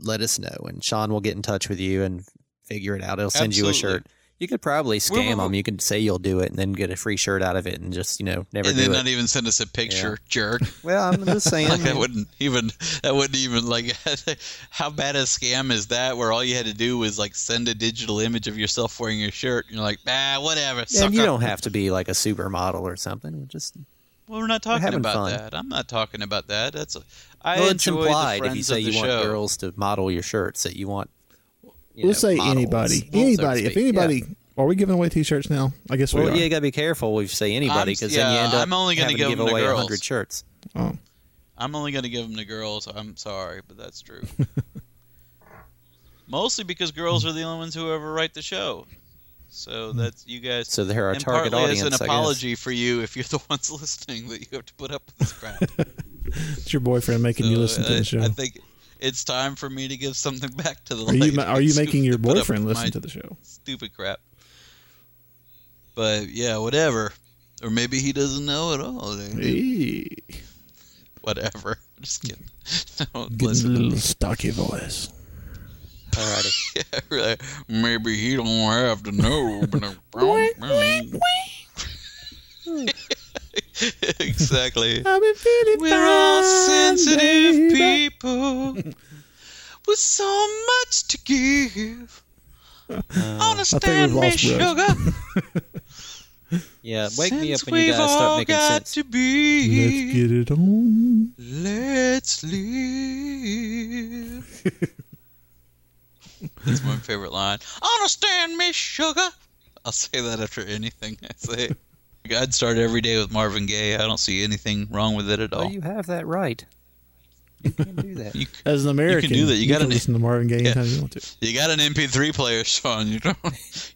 G: let us know and Sean will get in touch with you and figure it out. He'll send you a shirt. You could probably
F: We're-
G: scam
F: we're-
G: them. You could say you'll do it and then get a free shirt out of it and just you know never
F: and then
G: it.
F: not even send us a picture, jerk. *laughs*
G: Well, I'm just saying.
F: like that wouldn't even that wouldn't even like *laughs* how bad a scam is that? Where all you had to do was like send a digital image of yourself wearing your shirt, and you're like, ah, whatever.
G: Yeah, and you don't have to be like a supermodel or something. Just
F: Well, we're not
G: We're
F: talking about
G: fun.
F: that. I'm not talking about that. That's a, I
G: well, it's implied if you say you want girls to model your shirts that you want you
H: let's
G: know,
H: say
G: models,
H: anybody,
G: so to
H: anybody. if anybody,
G: Yeah.
H: are we giving away T-shirts now? I guess we are.
G: yeah, you gotta be careful We say anybody
F: I'm-
G: because then you end up
F: I'm only gonna give
G: to give
F: them
G: away hundred shirts.
H: Oh.
F: I'm only going to give them to girls. I'm sorry, but that's true. *laughs* Mostly because girls are the only ones who ever write the show. So that's you guys.
G: So they're our
F: and
G: target
F: partly
G: audience,
F: as an apology for you if you're the *laughs* ones listening that you have to put up with this crap. *laughs*
H: It's your boyfriend making you listen to
F: I-
H: the show.
F: I think it's time for me to give something *laughs* back to the.
H: Are you are you making your boyfriend listen to the show?
F: Stupid crap. But yeah, whatever. Or maybe he doesn't know at all.
H: Hey.
F: Whatever. *laughs* Just kidding. *laughs* Don't
H: Getting
F: listen
H: a
F: to
H: little
F: me.
H: stocky voice.
G: Alrighty.
F: yeah, really. Maybe he don't have to know. But *laughs* exactly.
H: I've been feeling
F: We're all sensitive
H: baby.
F: people with so much to give. Uh,
H: Understand
F: me, sugar. *laughs*
G: Yeah, wake me up when you
F: we've
G: guys start
F: all
G: making
F: got
G: sense.
F: to be.
H: Let's get it on.
F: Let's live. *laughs* That's my favorite line. Understand me, sugar. I'll say that after anything I say. I'd start every day with Marvin Gaye. I don't see anything wrong with it at all.
G: Well, you have that right. You can do that. *laughs*
F: You,
H: As an American, you can
F: do that. You gotta
H: can
F: na-
H: listen to Marvin Gaye anytime you want to.
F: you got an MP3 player, Sean. You don't.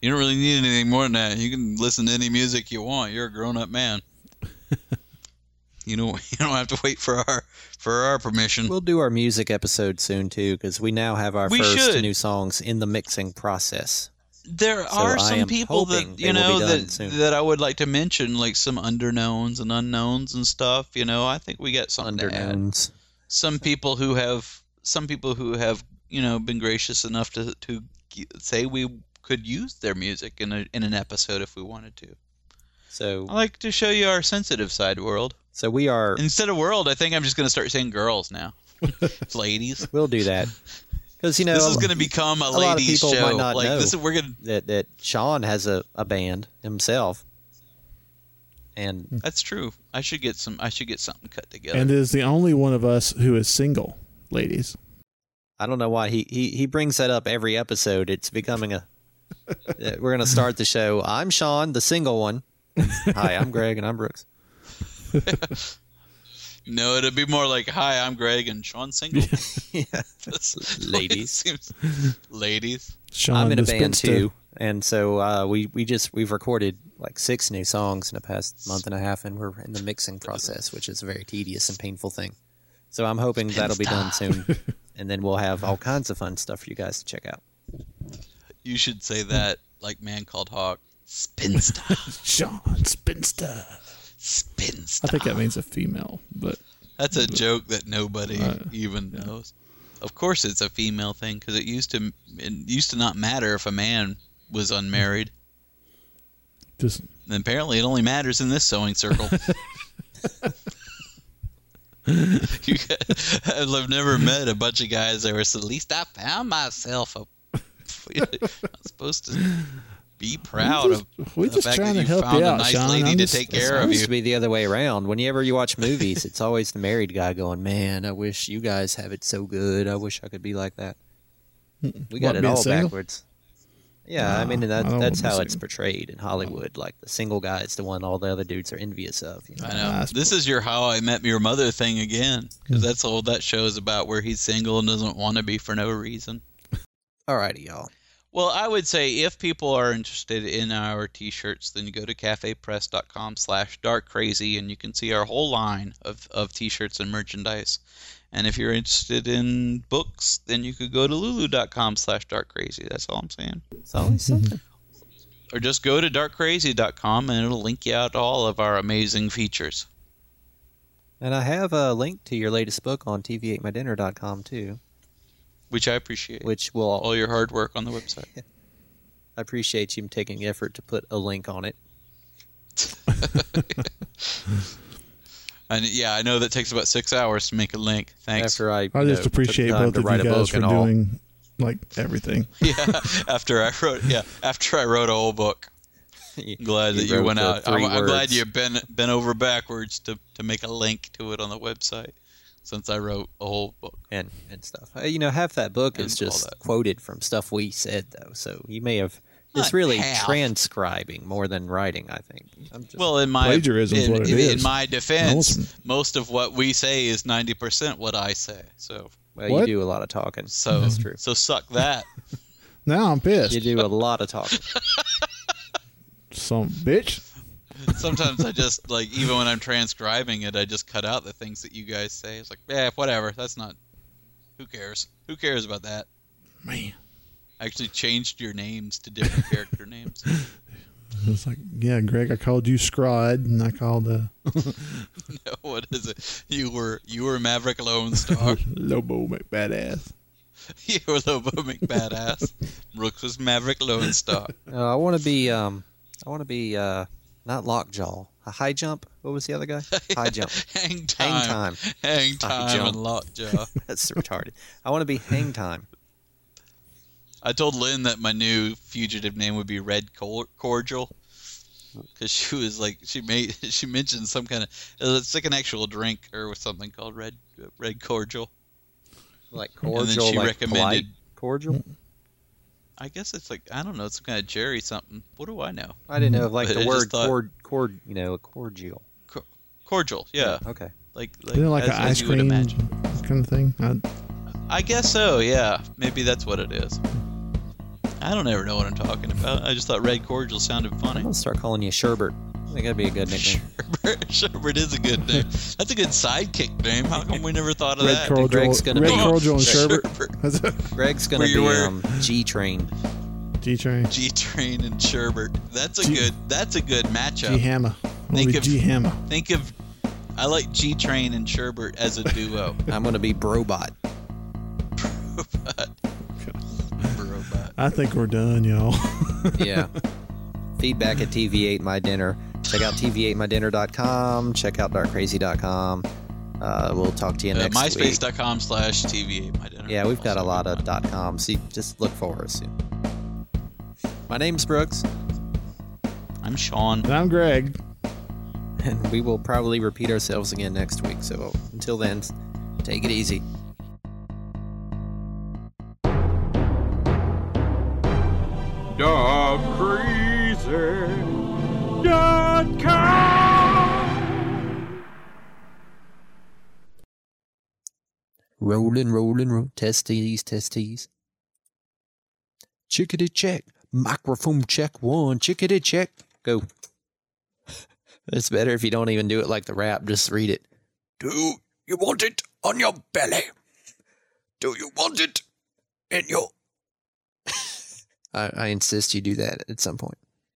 F: You don't really need anything more than that. You can listen to any music you want. You're a grown-up man. *laughs* you don't. You don't have to wait for our for our permission.
G: We'll do our music episode soon too, because we now have our
F: We
G: first
F: should.
G: new songs in the mixing process.
F: There
G: So
F: are some people that you know that
G: soon.
F: that I would like to mention, like some underknowns and unknowns and stuff. You know, I think we got some.
G: Underknowns.
F: Some people who have some people who have you know been gracious enough to to say we could use their music in a in an episode if we wanted to.
G: So
F: I like to show you our sensitive side, world.
G: So we are.
F: Instead of world, I think I'm just going to start saying girls now. *laughs* Ladies.
G: We'll do that. *laughs* Because you know,
F: This is gonna become a
G: lot of
F: ladies'
G: people
F: show.
G: might not
F: Like,
G: know
F: this is- we're gonna-
G: that that Sean has a, a band himself, and
F: That's true. I should get some. I should get something cut together.
H: And is the only one of us who is single, ladies.
G: I don't know why he, he he brings that up every episode. It's becoming a. *laughs* We're gonna start the show. I'm Sean, the single one. Hi, I'm Greg, and I'm Brooks. *laughs*
F: No, it'd be more like, "Hi, I'm Greg and Sean Single."
G: yeah, *laughs*
F: That's *laughs* the way it
G: Ladies.
F: seems. Ladies.
H: Sean
G: I'm in a band
H: spinster.
G: too, and so uh, we we just we've recorded like six new songs in the past month and a half, and we're in the mixing process, which is a very tedious and painful thing. So I'm hoping that'll be done soon, *laughs* and then we'll have all kinds of fun stuff for you guys to check out.
F: You should say that like man called Hawk. Spinster.
H: Sean Spinster.
F: Spinster.
H: I think that means a female, but
F: That's a joke that nobody
H: Uh,
F: even knows. Of course, it's a female thing because it used to it used to not matter if a man was unmarried.
H: just
F: And apparently, it only matters in this sewing circle. *laughs* you, I've never met a bunch of guys that were so, at least I found myself a. *laughs* I'm supposed to be proud
H: just-
F: of
H: we're
F: the
H: just
F: fact
H: trying
F: that
H: to
F: you
H: help
F: found
H: you
F: a
H: out,
F: nice
H: Sean.
F: lady
H: I'm
F: to
H: just-
F: take care of
G: supposed
F: you.
G: to be the other way around. Whenever you watch movies, it's always the married guy going, "Man, I wish you guys have it so good. I wish I could be like that." We got
H: What,
G: it all
H: single?
G: backwards. Yeah, I mean that,
H: I
G: that's how it's portrayed in Hollywood. Like the single guy is the one all the other dudes are envious of. You know?
F: I know. This is your How I Met Your Mother thing again, because that's all that show is about, where he's single and doesn't want to be for no reason.
G: Alrighty, y'all.
F: Well, I would say if people are interested in our T-shirts, then you go to cafepress.com slash darkcrazy, and you can see our whole line of, of T-shirts and merchandise. And if you're interested in books, then you could go to lulu.com slash darkcrazy. That's all I'm saying.
G: It's always something.
F: Or just go to darkcrazy.com, and it'll link you out to all of our amazing features.
G: And I have a link to your latest book on TVAteMyDinner.com too.
F: Which I appreciate.
G: Which will
F: all your hard work on the website. *laughs*
G: I appreciate you taking the effort to put a link on it. *laughs*
F: And yeah, I know that takes about six hours to make a link. Thanks.
G: After I,
H: I just appreciate both of you guys for doing like everything. *laughs*
F: yeah, after I wrote yeah, after I wrote a whole book. I'm glad
G: You
F: that you went out. I'm, I'm glad
G: words.
F: you bent bent over backwards to, to make a link to it on the website. Since I wrote a whole book.
G: and and stuff. Uh, You know, half that book is
F: And all
G: just quoted from stuff we said, though. So you may have. It's really
F: half.
G: transcribing more than writing. I think. I'm just,
F: Well, in my
H: Plagiarism's
F: in,
H: what it
F: in,
H: is.
F: in my defense,
H: Awesome.
F: most of what we say is ninety percent what I say. So
G: well,
H: What?
G: you do a lot of talking.
F: so
G: That's true.
F: so suck that. *laughs*
H: Now I'm pissed.
G: You do a lot of talking. *laughs*
H: Some bitch. *laughs*
F: Sometimes I just like even when I'm transcribing it, I just cut out the things that you guys say. It's like, yeah, whatever. That's not. Who cares? Who cares about that?
H: Man.
F: I actually changed your names to different character names. *laughs*
H: It's like, yeah, Greg, I called you Scrod, and I called uh, *laughs*
F: No, what is it? You were you were Maverick Lone Star.
H: Lobo McBadass.
F: you were Lobo McBadass. Brooks was Maverick Lone Star.
G: Uh, I want to be. Um, I want to be. Uh, not lockjaw. A high jump. What was the other guy? High *laughs* jump.
F: Hang time.
G: Hang time.
F: Hang
G: High
F: time
G: jump.
F: and lockjaw. *laughs* *laughs*
G: That's retarded. I want to be hang time.
F: I told Lynn that my new fugitive name would be Red Cordial because she was like she made she mentioned some kind of uh, it's like an actual drink or something called Red Red Cordial.
G: Like cordial
F: And then she
G: like
F: recommended-
G: cordial.
F: I guess it's like I don't know, it's some kind of jerry something. What do I know?
G: I didn't know like
F: But
G: the
F: I
G: word
F: thought-
G: cord cord. You know, cordial.
F: Cordial, yeah.
G: Okay.
F: Like like,
H: Isn't it like
F: as,
H: an
F: as
H: ice
F: you would
H: cream
F: imagine.
H: kind of thing? I,
F: I guess so, yeah. Maybe that's what it is. I don't ever know what I'm talking about. I just thought Red Cordial sounded funny.
G: I'm gonna start calling you Sherbert. I think that'd be a good *laughs* nickname.
F: Sherbert is a good name. That's a good sidekick name. How come we never thought of
H: Red
F: that?
H: Cordial,
G: Greg's gonna
H: Red
G: be-
H: Cordial and
F: Sherbert.
H: Sherbert. *laughs*
G: Greg's gonna
F: Where
G: be
F: were-
G: um, G Train.
H: G Train.
F: G Train and Sherbert. That's a
H: G-
F: good. That's a good matchup.
H: G Hammer.
F: Think of
H: G Hammer.
F: Think of. I like G Train and Sherbert as a duo. *laughs*
G: I'm gonna be Brobot.
F: Brobot. Brobot.
H: I think we're done, y'all.
G: yeah. Feedback at TV Ate My Dinner. Check out TVAteMyDinner.com. Check out DarkCrazy.com. Uh, we'll talk to you
F: Uh,
G: next week.
F: MySpace.com slash TV8 my dinner.
G: Yeah, we've got a lot of dot coms. So you just look for us. soon. My name's Brooks,
F: I'm Sean.
H: And I'm Greg.
G: and we will probably repeat ourselves again next week. So until then, take it easy. Rolling, rolling, roll. Testes, testes. Chickadee check. Microphone check one. Chickadee check. Go. *laughs* It's better if you don't even do it like the rap. Just read it. Do you want it on your belly? Do you want it in your. *laughs* I, I insist you do that at some point.